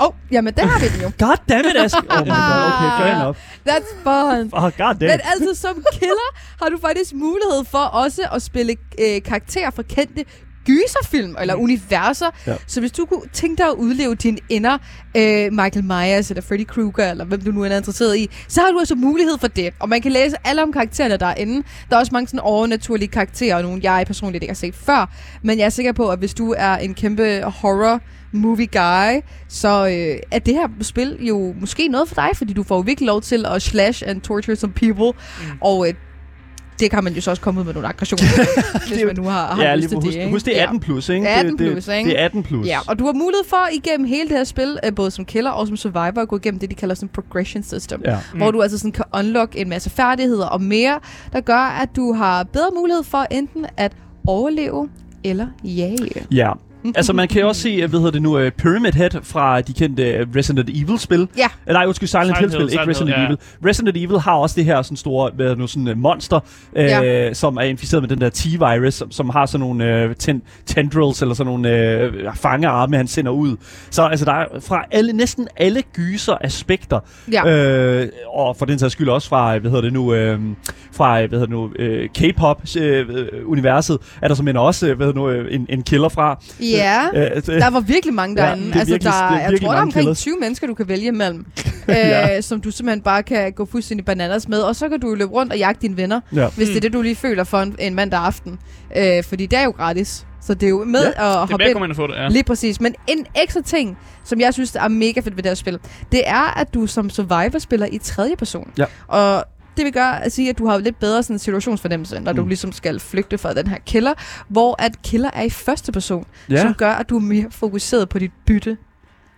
Åh, oh, jamen der har vi den jo. God damn it, Ask. Oh my god, okay, fair enough. That's fun. Oh, god damn. Men altså, som killer har du faktisk mulighed for også at spille øh, karakterer fra kendte gyserfilm eller mm. universer. Ja. Så hvis du kunne tænke dig at udleve din inner øh, Michael Myers eller Freddy Krueger, eller hvem du nu er interesseret i, så har du altså mulighed for det. Og man kan læse alle om karaktererne derinde. Der er også mange sådan overnaturlige karakterer, og nogle jeg personligt ikke har set før. Men jeg er sikker på, at hvis du er en kæmpe horror movie guy, så øh, er det her spil jo måske noget for dig, fordi du får virkelig lov til at slash and torture some people. Mm. Og øh, det kan man jo så også komme ud med nogle aggressioner, hvis man nu har, har ja, lyst til husk, det. Ikke? Husk, det er 18 plus, ikke? 18 plus, det, ikke? Det er 18 plus. Ja, og du har mulighed for igennem hele det her spil, øh, både som killer og som survivor, at gå igennem det, de kalder sådan progression system. Ja. Mm. Hvor du altså sådan kan unlock en masse færdigheder og mere, der gør, at du har bedre mulighed for enten at overleve eller jage. Ja, altså, man kan også se, hvad hedder det nu, uh, Pyramid Head fra de kendte uh, Resident Evil-spil. Ja. Uh, nej, undskyld, Silent, Hill-spil, ikke Resident ja. Evil. Resident Evil har også det her sådan store, hvad nu, sådan uh, monster, uh, ja. som er inficeret med den der T-virus, som, som har sådan nogle uh, ten tendrils, eller sådan nogle uh, fangearme, han sender ud. Så altså, der er fra alle, næsten alle gyser aspekter, ja. uh, og for den sags skyld også fra, hvad hedder det nu, uh, fra, hvad hedder det nu, uh, K-pop-universet, uh, er der simpelthen også, hvad hedder det nu, en, en killer fra. Ja. Ja, øh, der var virkelig mange derinde. Ja, altså, virkelig, der, jeg tror, der er omkring killers. 20 mennesker, du kan vælge imellem, ja. øh, som du simpelthen bare kan gå fuldstændig bananas med. Og så kan du løbe rundt og jagte dine venner, ja. hvis mm. det er det, du lige føler for en, en mandag aften. Øh, fordi det er jo gratis. Så det er jo med ja. at hoppe ind. få det, ja. Lige præcis. Men en ekstra ting, som jeg synes er mega fedt ved det her spil, det er, at du som survivor spiller i tredje person. Ja. Og det vil gøre at sige, at du har lidt bedre sådan situationsfornemmelse, når mm. du ligesom skal flygte fra den her killer, hvor at killer er i første person, ja. som gør, at du er mere fokuseret på dit bytte.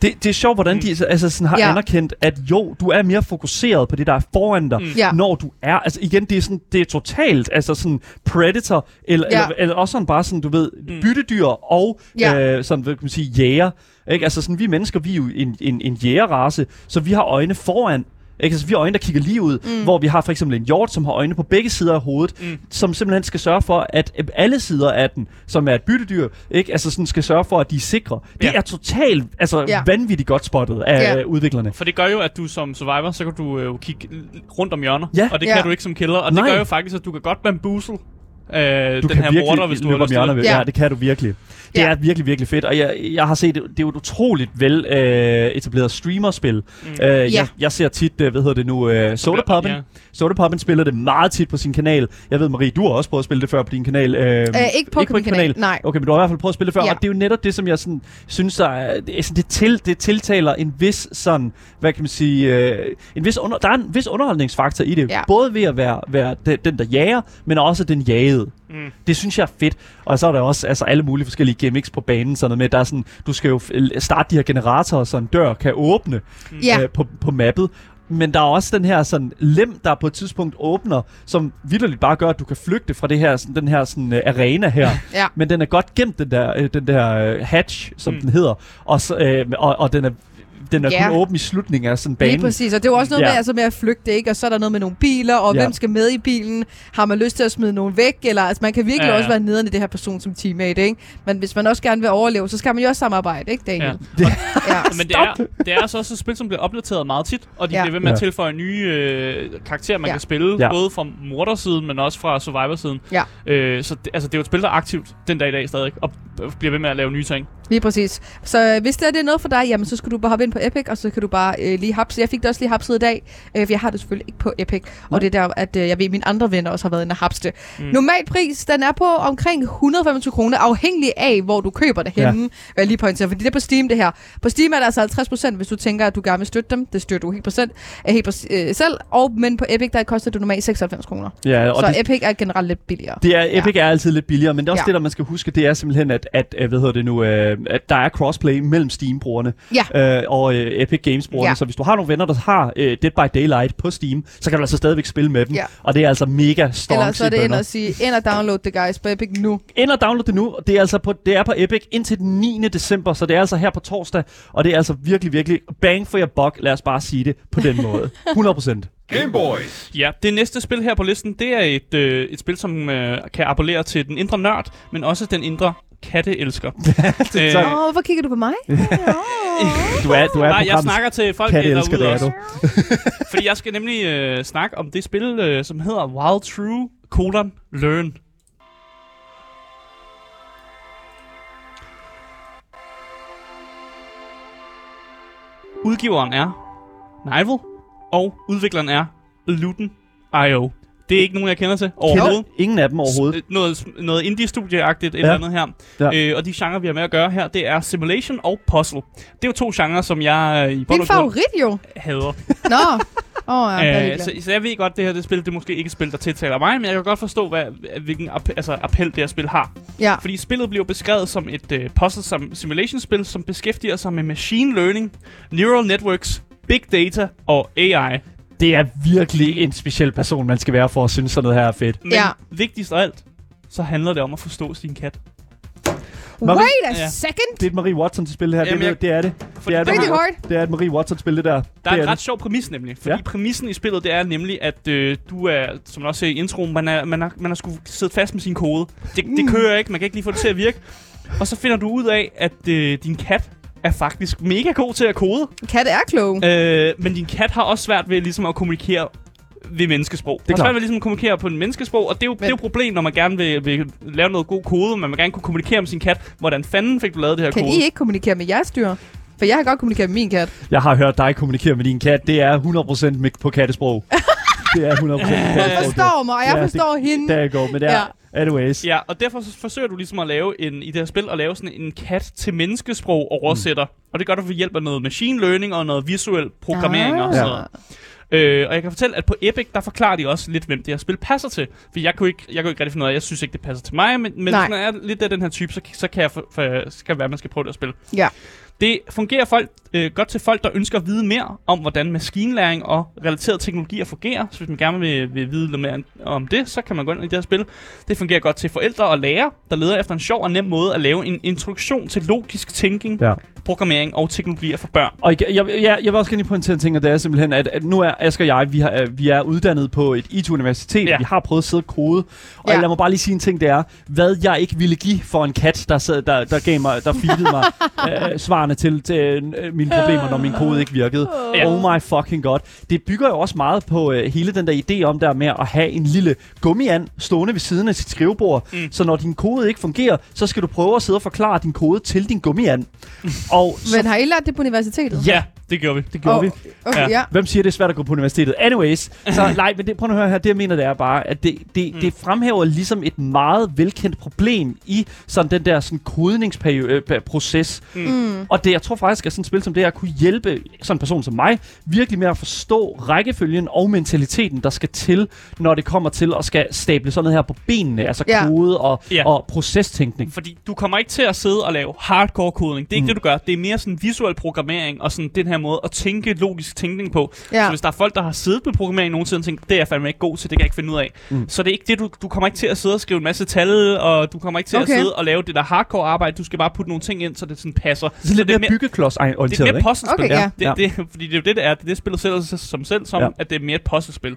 Det, det er sjovt, hvordan de altså sådan har ja. anerkendt, at jo, du er mere fokuseret på det, der er foran dig, mm. ja. når du er... Altså igen, det er, sådan, det er totalt altså sådan Predator, eller, ja. eller, eller også sådan bare sådan, du ved, mm. byttedyr og ja. øh, sådan, hvad kan man sige, jæger. Ikke? Altså sådan, vi mennesker, vi er jo en, en, en jægerrace, så vi har øjne foran Ikke? Altså, vi har øjne, der kigger lige ud, mm. hvor vi har for eksempel en hjort, som har øjne på begge sider af hovedet, mm. som simpelthen skal sørge for, at øh, alle sider af den, som er et byttedyr, ikke? Altså, sådan skal sørge for, at de er sikre. Det Ja. er totalt altså, Ja. vanvittigt godt spottet af Ja. ja. udviklerne. For det gør jo, at du som survivor, så kan du øh, kigge rundt om hjørner. Ja. Og det Ja. kan du ikke som killer. Og Nej. det gør jo faktisk, at du kan godt bamboozle øh, Du den kan her virkelig morder, hvis du har lyst til det. Ja. Ja. det kan du virkelig. Det Ja. er virkelig, virkelig fedt, og jeg, jeg har set, det det er jo et utroligt vel øh, etableret streamerspil. Mm. Øh, Ja. jeg, jeg ser tit, øh, hvad hedder det nu, øh, Soda Poppen. Ja. Soda Poppen spiller det meget tit på sin kanal. Jeg ved, Marie, du har også prøvet at spille det før på din kanal. Øh, ikke på min kanal, nej. Okay, men du har i hvert fald prøvet at spille det før, Ja. og det er jo netop det, som jeg sådan, synes, der er, det, sådan, det, til, det tiltaler en vis sådan, hvad kan man sige, øh, en vis under, der er en vis underholdningsfaktor i det. Ja. Både ved at være, være den, den, der jager, men også den jagede. Mm. Det synes jeg er fedt. Og så er der også altså, alle mulige forskellige gimmicks på banen. Sådan noget med, der er sådan, du skal jo starte de her generatorer, så en dør kan åbne Ja. øh, på, på mappet. Men der er også den her sådan lem, der på et tidspunkt åbner, som vildt bare gør, at du kan flygte fra det her, sådan, den her sådan, uh, arena her. Ja. Men den er godt gemt, den der, øh, den der uh, hatch, som Mm. mm. den hedder. Og, så, øh, og, og den er, den er Ja. kun åben i slutningen af sådan Lige banen. præcis, og det er jo også noget Ja. med, altså med at flygte, ikke? Og så er der noget med nogle biler, og Ja. hvem skal med i bilen? Har man lyst til at smide nogen væk? Eller, altså man kan virkelig Ja, ja. også være nederen i det her person som teammate, ikke? Men hvis man også gerne vil overleve, så skal man jo også samarbejde, ikke Daniel? Ja. Ja. Men det er, det er altså også et spil, som bliver opdateret meget tit, og de Ja. bliver ved med at tilføje nye øh, karakterer, man Ja. kan spille, Ja. både fra mordersiden, men også fra survivor-siden. Ja. Øh, så det, altså, det er jo et spil, der er aktivt den dag i dag stadig, og bliver ved med at lave nye ting. Lige præcis. Så øh, hvis det er, det er noget for dig, jamen så skal du bare hoppe ind på Epic, og så kan du bare øh, lige hapse. Jeg fik det også lige hapset i dag, øh, for jeg har det selvfølgelig ikke på Epic. Og det er der, at øh, jeg ved, at mine andre venner også har været inde og hapse det. Mm. Normal pris, den er på omkring 125 kroner, afhængig af, hvor du køber det Ja. henne. Vil jeg lige pointere, fordi det er på Steam det her. På Steam er der altså 50%, hvis du tænker, at du gerne vil støtte dem. Det støtter du helt, procent, øh, helt på, øh, selv. Og, men på Epic, der koster det normalt 96 kroner. Ja, og Så det, Epic er generelt lidt billigere. Det er, Epic ja. er altid lidt billigere, men det er også Ja. ja. det, der man skal huske, det er simpelthen, at, at øh, hvad hedder det nu, øh, at der er crossplay mellem Steam-brugerne Ja. øh, og øh, Epic Games-brugerne. Ja. Ja. Så hvis du har nogle venner, der har øh, Dead by Daylight på Steam, så kan du altså stadigvæk spille med dem. Ja. Og det er altså mega strong Eller så er det ind og sige, ind og download det, guys, på Epic nu. Ind og download det nu. Det er altså på, det er på Epic indtil den 9. december, så det er altså her på torsdag. Og det er altså virkelig, virkelig bang for your buck, lad os bare sige det på den måde. 100%. Game Boys. Ja, det næste spil her på listen, det er et, øh, et spil, som øh, kan appellere til den indre nørd, men også den indre katteelsker. øh, Åh, hvorfor kigger du på mig? Du er, du er Nej, jeg snakker til folk katteelsker, derude det er også. du. Fordi jeg skal nemlig øh, snakke om det spil, øh, som hedder Wild True colon Learn. Udgiveren er Nival, og udvikleren er Luton.io. Det er ikke nogen, jeg kender til overhovedet. Ingen af dem overhovedet. S- Noget, noget indie-studieagtigt, Ja. eller andet her. Ja. Øh, og de genrer, vi har med at gøre her, det er simulation og puzzle. Det er jo to genrer, som jeg øh, i bund grund favorit jo. hader. Nå. Åh, oh, ja, Øh, så, så jeg ved godt, det her det spil, det er måske ikke et spil, der tiltaler mig, men jeg kan godt forstå, hvad, hvilken app- altså, appel det her spil har. Ja. Fordi spillet bliver beskrevet som et uh, puzzle som simulation-spil, som beskæftiger sig med machine learning, neural networks, big data og AI. Det er virkelig en speciel person, man skal være for at synes, sådan noget her er fedt. Men Ja. vigtigst af alt, så handler det om at forstå sin kat. Marie- Wait a Ja. second. Det er et Marie Watson-spil, det her. Jamen, det, jeg- det er det. Det er, et Pretty Marie, hard. det er et Marie Watson-spil, det der. Der det er en det. ret sjov præmis nemlig, fordi Ja. præmissen i spillet, det er nemlig, at øh, du er, som man også ser i introen, man er, man er, man er sgu siddet fast med sin kode. Det, det Mm. kører ikke, man kan ikke lige få det til at virke. Og så finder du ud af, at øh, din kat er faktisk mega god til at kode. Katte er klog. Øh, men din kat har også svært ved ligesom at kommunikere ved menneskesprog. Det er svært ved ligesom at kommunikere på en menneskesprog, og det er jo, det er jo et problem, når man gerne vil, vil lave noget god kode, man vil gerne kunne kommunikere med sin kat. Hvordan fanden fik du lavet det her Kan kode? I ikke kommunikere med jeres dyr? For jeg har godt kommunikeret med min kat. Jeg har hørt dig kommunikere med din kat. Det er 100% med- på kattesprog. det er 100% på Hun kattesprog. forstår mig, og jeg Ja, det- forstår hende. Der går, men det er... Anyways. Ja, og derfor så forsøger du ligesom at lave en, i det her spil, at lave sådan en kat til menneskesprog oversætter. Mm. Og det gør du ved hjælp af noget machine learning og noget visuel programmering Ah. og sådan Ja. noget. Øh, og jeg kan fortælle, at på Epic, der forklarer de også lidt, hvem det her spil passer til. For jeg kunne ikke, jeg kunne ikke rigtig finde ud af, jeg synes ikke, det passer til mig, men, men Nej. hvis man er lidt af den her type, så, så kan jeg for, for, skal være, at man skal prøve det at spille. Ja. Det fungerer folk, øh, godt til folk, der ønsker at vide mere om, hvordan maskinlæring og relaterede teknologier fungerer. Så hvis man gerne vil, vil vide lidt mere om det, så kan man gå ind i det her spil. Det fungerer godt til forældre og lærere, der leder efter en sjov og nem måde at lave en introduktion til logisk tænking, Ja. programmering og teknologier for børn. Og jeg, jeg, jeg, jeg vil også gerne lige pointere en ting, og det er simpelthen, at, at nu er Asger og jeg, vi, har, vi er uddannet på et IT-universitet, Ja. vi har prøvet at sidde og kode, og Ja. lad mig bare lige sige en ting, det er, hvad jeg ikke ville give for en kat, der, sad, der, der gav mig, der feedede mig øh, svarene til, til øh, mine problemer, når min kode ikke virkede. Ja. Oh my fucking god. Det bygger jo også meget på øh, hele den der idé om der med at have en lille gummiand stående ved siden af sit skrivebord, Mm. mm. så når din kode ikke fungerer, så skal du prøve at sidde og forklare din kode til din gummiand. Og så Men har I lært det på universitetet? Ja, det gjorde vi. det gjorde oh, vi. Okay, Ja. Hvem siger, det er svært at gå på universitetet? Anyways, så nej, men det, prøv nu at høre her, det jeg mener, det er bare, at det, det, Mm. det fremhæver ligesom et meget velkendt problem i sådan den der sådan kodningsproces. Mm. Og det, jeg tror faktisk, at sådan et spil som det her kunne hjælpe sådan en person som mig virkelig med at forstå rækkefølgen og mentaliteten, der skal til, når det kommer til at skal stable sådan noget her på benene, altså Ja. kode og, Ja. og procestænkning. Fordi du kommer ikke til at sidde og lave hardcore koding. Det er ikke Mm. det, du gør. Det er mere sådan visuel programmering og sådan den her måde at tænke logisk tænkning på. Ja. Så hvis der er folk, der har siddet med programmering nogensinde og tænkt, det er jeg fandme ikke god til, det kan jeg ikke finde ud af. Mm. Så det er ikke det, du, du kommer ikke til at sidde og skrive en masse tal, og du kommer ikke til Okay. at sidde og lave det der hardcore arbejde. Du skal bare putte nogle ting ind, så det sådan passer. Så lidt det er mere byggeklods-orienteret, det er mere puzzlespil. Okay, ja. Det, det, fordi det er jo det, det er. Det er det, spillet selv som selv som, Ja. at det er mere et puzzlespil.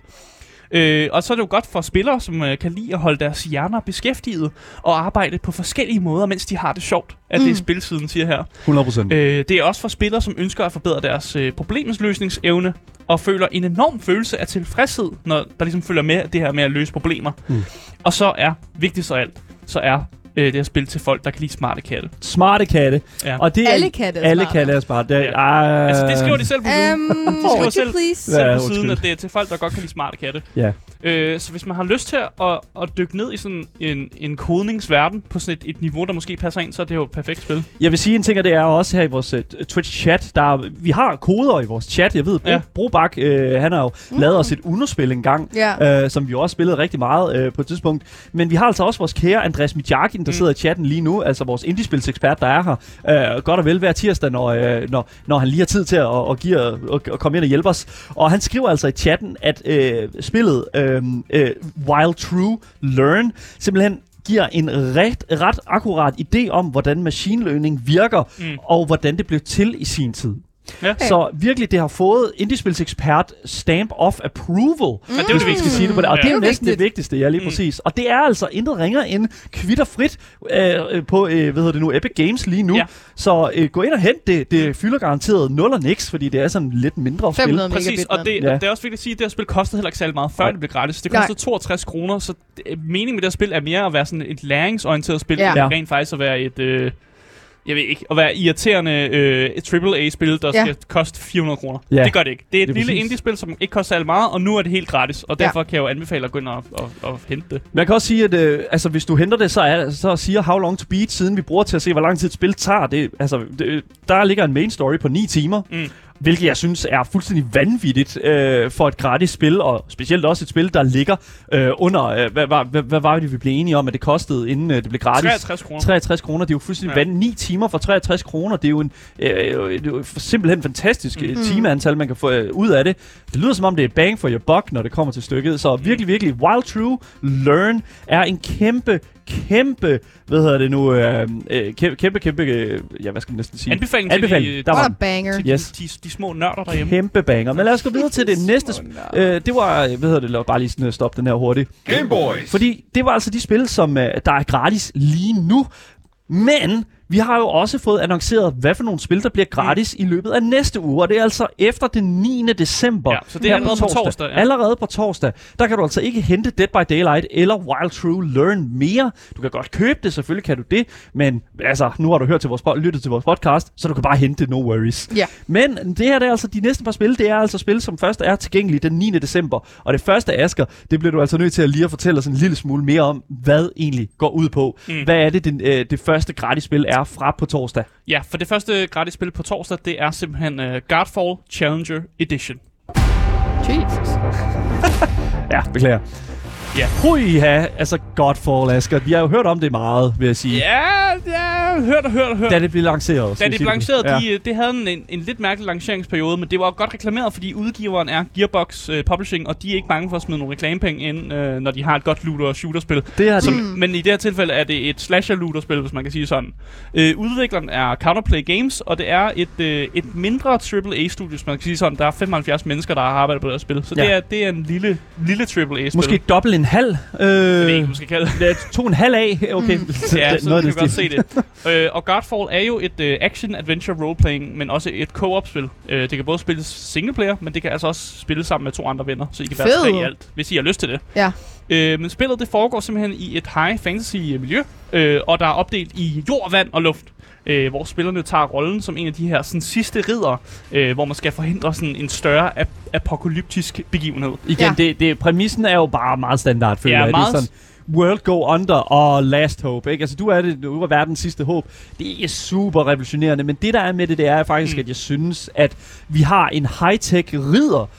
Øh, og så er det jo godt for spillere, som øh, kan lide at holde deres hjerner beskæftiget og arbejde på forskellige måder, mens de har det sjovt, at mm. det er spilsiden siger her. 100 procent. Øh, det er også for spillere, som ønsker at forbedre deres øh, problemløsningsevne og føler en enorm følelse af tilfredshed, når der ligesom følger med det her med at løse problemer. Mm. Og så er, vigtigst af alt, så er øh, det her spil til folk, der kan lide smarte katte. Smarte katte. Ja. Og det er, Alle katte er Alle smarte. katte er smarte. Det, Ja. ja. Altså, det skriver de selv på siden. Um, skriver would you selv- please? selv Ja, på siden, at det er til folk, der godt kan lide smarte katte. Ja. Øh, så hvis man har lyst til at, at dykke ned i sådan en, en kodningsverden på sådan et, et niveau, der måske passer ind, så er det jo et perfekt spil. Jeg vil sige en ting, og det er også her i vores uh, Twitch-chat. Der er, vi har koder i vores chat. Jeg ved, Bro, Ja. Brobak, øh, han har jo mm. lavet os et underspil engang, Ja. øh, som vi også spillede rigtig meget øh, på et tidspunkt. Men vi har altså også vores kære Andreas Mijakin, der Mm. mm. sidder i chatten lige nu, altså vores indiespilsekspert, der er her. Øh, godt og vel hver tirsdag, når, øh, når, når han lige har tid til at, at, give, at, at komme ind og hjælpe os. Og han skriver altså i chatten, at øh, spillet øh, øh, Wild True Learn simpelthen giver en ret, ret akkurat idé om, hvordan machine learning virker, mm. og hvordan det blev til i sin tid. Ja. Så virkelig, det har fået indiespilsekspert stamp of approval. Men det er jo det Hvis vi skal sige det på det. Og Ja. det er jo næsten det vigtigste, ja, lige Mm. præcis. Og det er altså intet ringer end kvitterfrit øh, øh, på, øh, hvad hedder det nu, Epic Games lige nu. Ja. Så øh, gå ind og hent det. Det fylder garanteret 0 og niks, fordi det er sådan lidt mindre spil. 500 Præcis, og det, Ja. det er også vigtigt at sige, at det her spil kostede heller ikke særlig meget, før Nej. det blev gratis. Det kostede 62 kroner, så det, meningen med det her spil er mere at være sådan et læringsorienteret spil, Ja. end Ja. rent faktisk at være et... Øh, jeg ved ikke, at være irriterende øh, AAA-spil, der Ja. skal koste 400 kroner. Ja. Det gør det ikke. Det er et Det er lille indie-spil, som ikke koster særlig meget, og nu er det helt gratis. Og Ja. derfor kan jeg jo anbefale at gå ind og, og, og hente det. Men jeg kan også sige, at øh, altså, hvis du henter det, så, er, så siger How Long To Beat, siden vi bruger til at se, hvor lang tid et spil tager. Det, altså, det, der ligger en main story på 9 timer, Mm. Hvilket jeg synes er fuldstændig vanvittigt øh, for et gratis spil, og specielt også et spil, der ligger øh, under, øh, hvad, hvad, hvad, hvad var det, vi blev enige om, at det kostede, inden øh, det blev gratis? 63 kroner. 63 kroner, det er jo fuldstændig Ja. vanvittigt. 9 timer for 63 kroner, det er jo, en, øh, det er jo simpelthen fantastisk Mm. timeantal, man kan få øh, ud af det. Det lyder som om, det er bang for your buck, når det kommer til stykket. Så Mm. virkelig, virkelig, Wild True Learn er en kæmpe, kæmpe, hvad hedder det nu, øh, øh, kæmpe, kæmpe, kæmpe, øh, ja, hvad skal man næsten sige? Anbefaling, Anbefaling. til de, Der var banger. til Yes. de, de, de små nørder derhjemme. Kæmpe banger. Men lad os gå videre til det næste. sp- Øh, det var, hvad hedder det, lad bare lige sådan, øh, stoppe den her hurtigt. Game Boys. Fordi det var altså de spil, som øh, der er gratis lige nu. Men vi har jo også fået annonceret, hvad for nogle spil, der bliver gratis mm. i løbet af næste uge. Og det er altså efter den 9. december. Ja, så det er allerede på torsdag, ja. Allerede på torsdag. Der kan du altså ikke hente Dead by Daylight eller Wild True Learn mere. Du kan godt købe det, selvfølgelig kan du det. Men altså, nu har du hørt til vores, lyttet til vores podcast, så du kan bare hente det, no worries. Ja. Men det her det er altså de næste par spil, det er altså spil, som først er tilgængelige den 9. december. Og det første, Asker, det bliver du altså nødt til at lige at fortælle os en lille smule mere om, hvad egentlig går ud på. Mm. Hvad er det, den, øh, det første gratis spil er fra på torsdag? Ja, for det første gratis spil på torsdag, det er simpelthen uh, Godfall Challenger Edition. Jesus. Ja, beklager. Ja. Hui, ja, altså Godfall, Asger. Vi har jo hørt om det meget, vil jeg sige. Ja, ja, hørt og hørt og hørt. Da det blev lanceret. Da det blev lanceret, Ja. de, øh, det havde en, en, en lidt mærkelig lanceringsperiode, men det var godt reklameret, fordi udgiveren er Gearbox uh, Publishing, og de er ikke bange for at smide nogle reklamepenge ind, uh, når de har et godt looter- og shooterspil. Det har de. Som, Men i det her tilfælde er det et slasher-looter-spil, hvis man kan sige sådan. Øh, udvikleren er Counterplay Games, og det er et, øh, et mindre AAA-studie, hvis man kan sige sådan. Der er 75 mennesker, der har arbejdet på det her spil. Så Ja. det, er, det er en lille, lille AAA-spil. Måske dobbelt en halv. Øh, Jeg ved ikke, man skal kalde det. det er to en halv af. Okay. Ja, så Noget kan du godt stil. se det. øh, og Godfall er jo et øh, action-adventure roleplaying, men også et co-op-spil. Øh, det kan både spilles singleplayer, men det kan altså også spilles sammen med to andre venner, så I kan være tre i alt, hvis I har lyst til det. Ja. Øh, men spillet det foregår simpelthen i et high fantasy miljø, øh, og der er opdelt i jord, vand og luft. Øh, hvor spillerne tager rollen som en af de her sådan, sidste ridder, øh, hvor man skal forhindre sådan en større ap- apokalyptisk begivenhed. Igen, Ja. det, det, præmissen er jo bare meget standard, føler Ja, jeg. meget Det er sådan, World Go Under og Last Hope. Ikke? Altså, du er, det, du er verdens sidste håb. Det er super revolutionerende, men det der er med det, det er faktisk, mm. at jeg synes, at vi har en high-tech ridder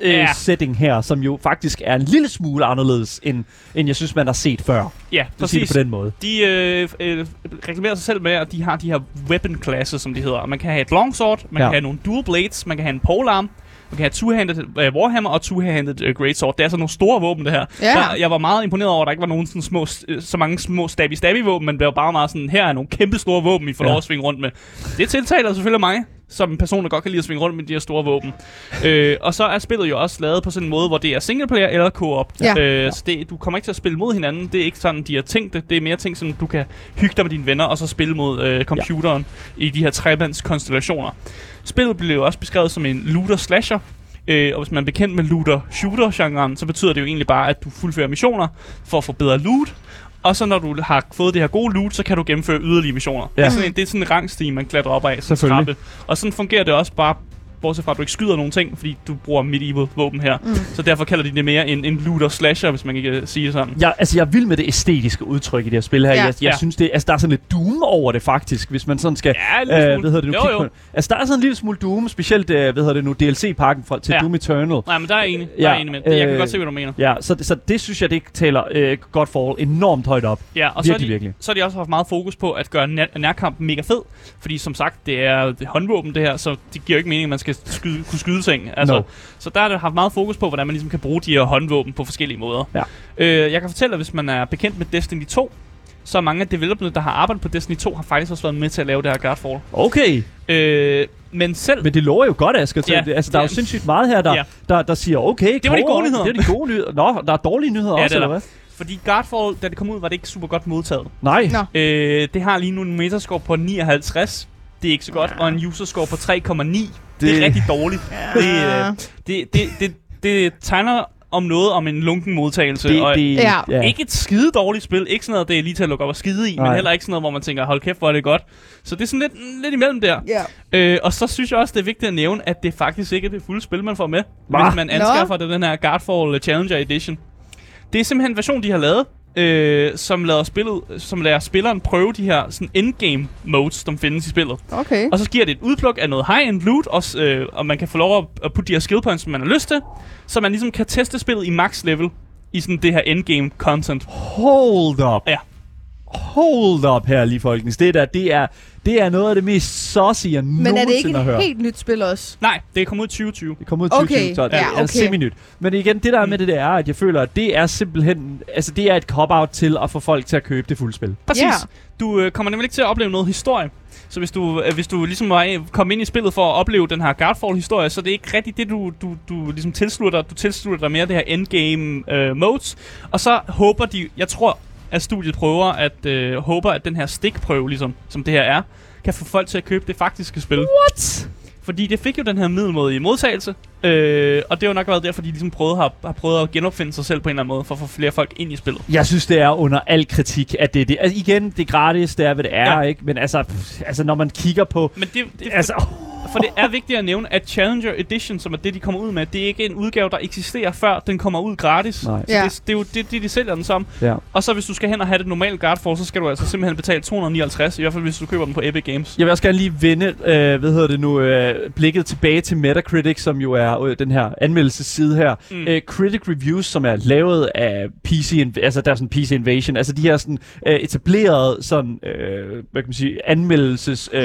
øh, Ja. setting her, som jo faktisk er en lille smule anderledes, end, end jeg synes, man har set før. Ja, sige det præcis. på den måde. De øh, øh, reklamerer sig selv med, at de har de her weapon classes, som de hedder. Man kan have et longsword, man Ja. kan have nogle dual blades, man kan have en polearm, man kan have two-handed uh, warhammer og two-handed uh, greatsword. Det er altså nogle store våben, det her. Ja. Der, jeg var meget imponeret over, at der ikke var nogen sådan små, øh, så mange små stabby-stabby våben, men det var bare meget sådan, her er nogle kæmpe store våben, I får Ja. lov at svinge rundt med. Det tiltaler selvfølgelig mig, som en person, der godt kan lide at svinge rundt med de her store våben. øh, og så er spillet jo også lavet på sådan en måde, hvor det er singleplayer eller co-op. Ja. Øh, så det, du kommer ikke til at spille mod hinanden. Det er ikke sådan, de har tænkt det. Det er mere ting, sådan du kan hygge dig med dine venner, og så spille mod øh, computeren ja. i de her trebands konstellationer. Spillet blev jo også beskrevet som en looter-slasher. Øh, og hvis man er bekendt med looter-shooter-genren, så betyder det jo egentlig bare, at du fuldfører missioner for at få bedre loot. Og så når du har fået det her gode loot, så kan du gennemføre yderligere missioner. Ja. Det, er sådan en, det er sådan en rangstige, man klatrer op af. Selvfølgelig. trappe. Og sådan fungerer det også bare bortset fra, at du ikke skyder nogen ting, fordi du bruger medieval våben her. Mm. Så derfor kalder de det mere en, en looter-slasher, hvis man kan sige det sådan. Jeg, altså, jeg er vild med det æstetiske udtryk i det her spil her. Ja. Jeg, jeg Ja. synes, det, altså, der er sådan lidt Doom over det faktisk, hvis man sådan skal... Ja, en lille Øh, smule. hvad hedder det nu? Jo, jo. Altså, der er sådan en lille smule Doom, specielt, øh, hvad hedder det nu, DLC-pakken fra, til Ja. Doom Eternal. Nej, men der er enig. Der Ja, er enig med. Det, jeg kan øh, godt se, hvad du mener. Ja, så, det- så det synes jeg, det taler øh, Godfall enormt højt op. Ja, og så, virkelig, er de, virkelig. så har de også haft meget fokus på at gøre nær, nærkampen mega fed. Fordi som sagt, det er, det er håndvåben det her, så det giver jo ikke mening, at man skal skyde, kunne skyde ting. Altså, No. Så der har det haft meget fokus på, hvordan man ligesom kan bruge de her håndvåben på forskellige måder. Ja. Øh, jeg kan fortælle, at hvis man er bekendt med Destiny 2, så er mange af developerne, der har arbejdet på Destiny 2, har faktisk også været med til at lave det her Godfall. Okay, Øh, men selv... men det lover jo godt, Asger. Ja, ja, altså, der er jo ja. sindssygt meget her, der, Ja. ja. der, der siger, okay, Det var de gode nyheder. Det er de gode nyheder. Nå, der er dårlige nyheder Ja, også, er eller der. hvad? Fordi Godfall, da det kom ud, var det ikke super godt modtaget. Nej. Nå. Øh, det har lige nu en metascore på 59. Det er ikke så godt. Og en user score på 3,9. Det, det Det- er rigtig dårligt. Det, Ja. øh, det, det, det, det tegner om noget om en lunken modtagelse. Det, og det, Ja. ja. Ikke et skide dårligt spil. Ikke sådan noget, det er lige til at lukke op og skide i. Men Nej. heller ikke sådan noget, hvor man tænker, hold kæft, hvor er det godt. Så det er sådan lidt, lidt imellem der. Ja. Øh, og så synes jeg også, det er vigtigt at nævne, at det faktisk ikke er det fulde spil, man får med. Hva? Hvis man anskaffer det, den her Godfall Challenger Edition. Det er simpelthen en version, de har lavet, øh, som, lader spillet, som lader spilleren prøve de her sådan endgame modes, som findes i spillet. Okay. Og så giver det et udpluk af noget high-end loot, også, øh, og man kan få lov at, at putte de her skill points, som man har lyst til, så man ligesom kan teste spillet i max level i sådan det her endgame content. Hold up. Ja. Hold up her, lige folkens. Det der, det er, det er noget af det mest saucy, jeg Men er det ikke nogensinde har et hørt. helt nyt spil også? Nej, det er kommet ud i 2020. Det kommer ud i Okay, 2020, så det ja, er okay. semi-nyt. Men igen, det der er med det, der er, at jeg føler, at det er simpelthen... Altså, det er et cop-out til at få folk til at købe det fulde spil. Præcis. Ja. Du øh, kommer nemlig ikke til at opleve noget historie. Så hvis du, øh, hvis du ligesom var kom ind i spillet for at opleve den her Godfall-historie, så det er ikke rigtigt det, du, du, du ligesom tilslutter dig. Du tilslutter dig mere det her endgame øh, modes. Og så håber de, jeg tror, at studiet prøver at øh, håber, at den her stikprøve, ligesom, som det her er, kan få folk til at købe det faktiske spil. What? Fordi det fik jo den her middelmådige modtagelse, øh, og det har jo nok været derfor, de ligesom prøvede, har, har prøvet at genopfinde sig selv på en eller anden måde, for at få flere folk ind i spillet. Jeg synes, det er under al kritik, at det er det. Altså, igen, det er gratis, det er, hvad det er, Ja. ikke? Men altså, pff, altså, når man kigger på... Men det, det, Altså, for det er vigtigt at nævne, at Challenger Edition, som er det, de kommer ud med, det er ikke en udgave, der eksisterer før den kommer ud gratis. Nej. Så Ja. det, det, er jo det, det, de sælger den som. Ja. Og så hvis du skal hen og have det normale Guardfall, så skal du altså simpelthen betale 259, i hvert fald hvis du køber den på Epic Games. Jeg vil også gerne lige vende, øh, hvad hedder det nu, øh, blikket tilbage til Metacritic, som jo er øh, den her anmeldelsesside her. Mm. Mm. Øh, Critic Reviews, som er lavet af PC, Inv- altså der er sådan PC Invasion, altså de her sådan øh, etablerede sådan, øh, hvad kan man sige, anmeldelses, øh,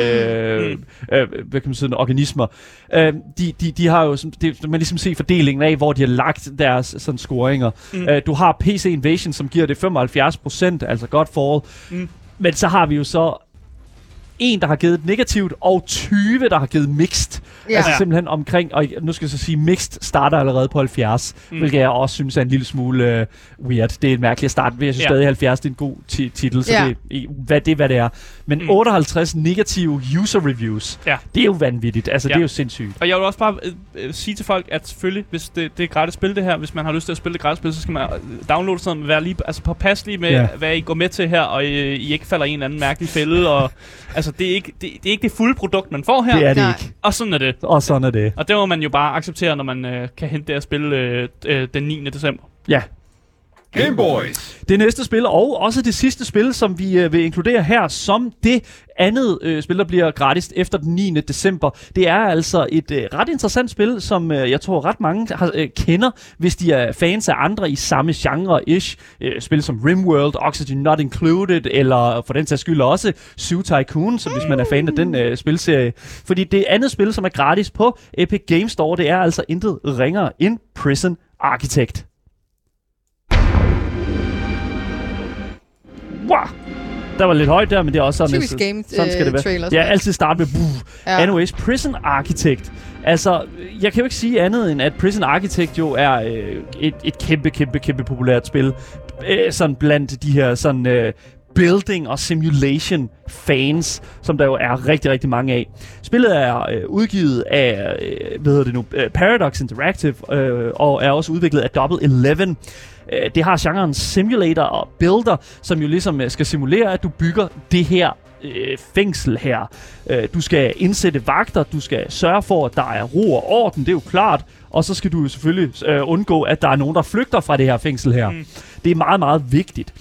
Mm. øh, hvad kan man sige, organismer. Øh, de, de, de har jo, det, man ligesom se fordelingen af, hvor de har lagt deres sådan scoringer. Mm. Øh, du har PC Invasion, som giver det 75%, altså godt forhold. Mm. Men så har vi jo så en, der har givet et negativt, og 20, der har givet mixed. Ja. Altså simpelthen omkring, og nu skal jeg så sige, mixed starter allerede på 70, Mm. hvilket jeg også synes er en lille smule uh, weird. Det er en mærkelig start, men jeg synes Ja. stadig 70 det er en god ti- titel, så Ja. det, i- hvad, det er, hvad det er. Men Mm. mm. 58 negative user reviews, Ja. det er jo vanvittigt. Altså, Ja. det er jo sindssygt. Og jeg vil også bare øh, øh, sige til folk, at selvfølgelig, hvis det, det er gratis spil det her, hvis man har lyst til at spille det gratis spil, så skal man øh, downloade sådan noget, være lige, altså påpasselig med, Ja. hvad I går med til her, og I, I ikke falder i en eller anden mærkelig fælde. Og, altså, det er, ikke, det, det er ikke det fulde produkt, man får her, Det er det Nej. ikke. og sådan er det. Og sådan er det. Og det må man jo bare acceptere, når man øh, kan hente det her spil øh, øh, den 9. december. Ja. Game Boys. Det næste spil, og også det sidste spil, som vi øh, vil inkludere her, som det andet øh, spil, der bliver gratis efter den 9. december, det er altså et øh, ret interessant spil, som øh, jeg tror ret mange har, øh, kender, hvis de er fans af andre i samme genre-ish. Øh, spil som Rimworld, Oxygen Not Included, eller for den sags skyld også Zoo Tycoon, så hvis man er fan af den øh, spilserie. Fordi det andet spil, som er gratis på Epic Games Store, det er altså intet ringere end Prison Architect. Wow! Der var lidt højt der, men det er også sådan, Typisk game sådan skal det øh, være. trailer. Ja, altid starte med buh. Ja. Ja. Anyways, Prison Architect. Altså, jeg kan jo ikke sige andet end, at Prison Architect jo er øh, et, et kæmpe, kæmpe, kæmpe populært spil. Øh, sådan blandt de her sådan... Øh, building og simulation fans, som der jo er rigtig, rigtig mange af. Spillet er øh, udgivet af, øh, hvad hedder det nu, øh, Paradox Interactive, øh, og er også udviklet af Double Eleven. Øh, det har genren simulator og builder, som jo ligesom øh, skal simulere, at du bygger det her øh, fængsel her. Øh, du skal indsætte vagter, du skal sørge for, at der er ro og orden, det er jo klart. Og så skal du jo selvfølgelig øh, undgå, at der er nogen, der flygter fra det her fængsel her. Mm. Det er meget, meget vigtigt.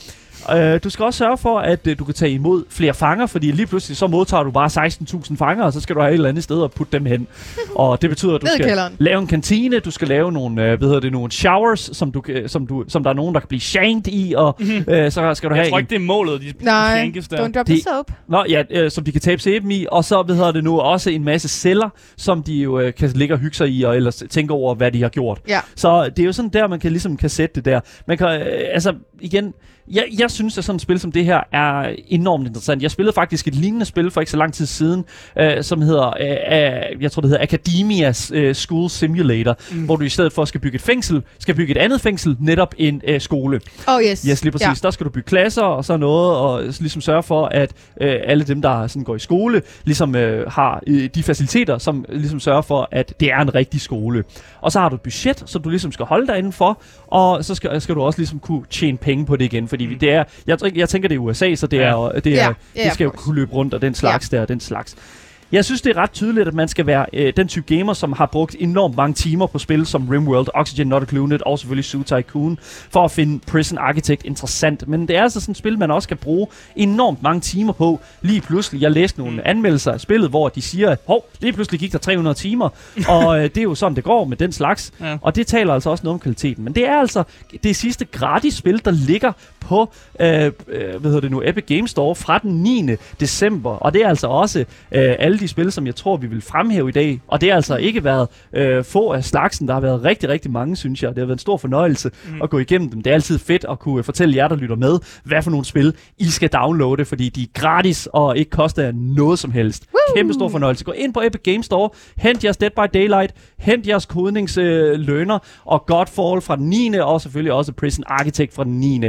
Øh, du skal også sørge for, at øh, du kan tage imod flere fanger, fordi lige pludselig så modtager du bare 16.000 fanger, og så skal du have et eller andet sted at putte dem hen. og det betyder, at du skal kælderen. lave en kantine, du skal lave nogle, øh, hvad hedder det, nogle showers, som, du, kan- som, du, som der er nogen, der kan blive shanked i, og øh, så skal du Jeg have tror en, ikke, det er målet, de, de Nej, shankes der. don't drop the soap. Nå, ja, øh, som de kan tabe sæben i, og så, hvad hedder det nu, også en masse celler, som de jo øh, kan ligge og hygge sig i, og ellers tænke over, hvad de har gjort. Ja. Så det er jo sådan der, man kan ligesom kan sætte det der. Man kan, øh, altså igen, jeg, jeg synes, at sådan et spil som det her er enormt interessant. Jeg spillede faktisk et lignende spil for ikke så lang tid siden, øh, som hedder, øh, øh, jeg tror det hedder Academia øh, School Simulator, mm. hvor du i stedet for skal bygge et fængsel, skal bygge et andet fængsel, netop en øh, skole. Oh yes. Yes, lige præcis. Ja. Der skal du bygge klasser og sådan noget, og ligesom sørge for, at øh, alle dem, der sådan går i skole, ligesom øh, har øh, de faciliteter, som ligesom sørger for, at det er en rigtig skole. Og så har du et budget, som du ligesom skal holde dig indenfor, og så skal, skal du også ligesom kunne tjene penge på det igen, fordi mm. det er, jeg, jeg tænker, det er USA, så det, Ja. er, det, er, Ja, det skal jo kunne løbe rundt, og den slags ja. der, og den slags. Jeg synes, det er ret tydeligt, at man skal være øh, den type gamer, som har brugt enormt mange timer på spil som Rimworld, Oxygen Not Included og selvfølgelig Zoo Tycoon, for at finde Prison Architect interessant. Men det er altså sådan et spil, man også skal bruge enormt mange timer på. Lige pludselig, jeg læste nogle mm. anmeldelser af spillet, hvor de siger, at hov, lige pludselig gik der 300 timer, og øh, det er jo sådan, det går med den slags. Ja. Og det taler altså også noget om kvaliteten. Men det er altså det sidste gratis spil, der ligger på øh, øh, hvad hedder det nu, Epic Games Store fra den 9. december. Og det er altså også øh, alle de spil, som jeg tror, vi vil fremhæve i dag. Og det har altså ikke været øh, få af slagsen. Der har været rigtig, rigtig mange, synes jeg. Det har været en stor fornøjelse mm. at gå igennem dem. Det er altid fedt at kunne fortælle jer, der lytter med, hvad for nogle spil I skal downloade, fordi de er gratis og ikke koster jer noget som helst. Woo! Kæmpe stor fornøjelse. Gå ind på Epic Games Store, hent jeres Dead by Daylight, hent jeres kodningsløner øh, og Godfall fra den 9. og selvfølgelig også Prison Architect fra den 9.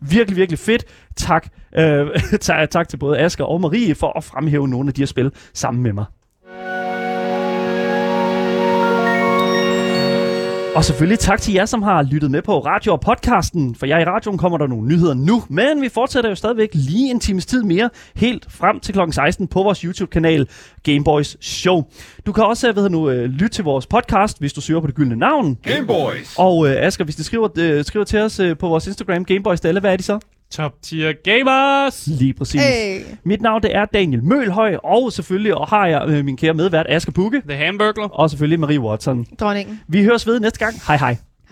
Virkelig, virkelig fedt. Tak, øh, tak, tak til både Asger og Marie for at fremhæve nogle af de her spil sammen med mig. Og selvfølgelig tak til jer, som har lyttet med på radio og podcasten. For jer i radioen kommer der nogle nyheder nu, men vi fortsætter jo stadigvæk lige en times tid mere, helt frem til kl. 16 på vores YouTube-kanal Gameboys Show. Du kan også hvad nu, øh, lytte til vores podcast, hvis du søger på det gyldne navn. Gameboys! Og øh, Asger, hvis du skriver, øh, skriver til os øh, på vores Instagram, Gameboys Dalle, hvad er de så? Top tier gamers! Lige præcis. Hey. Mit navn det er Daniel Mølhøj, og selvfølgelig og har jeg øh, min kære medvært Asger Bukke, The Hamburglar. og selvfølgelig Marie Watson. Dronningen. Vi høres ved næste gang. Hej hej.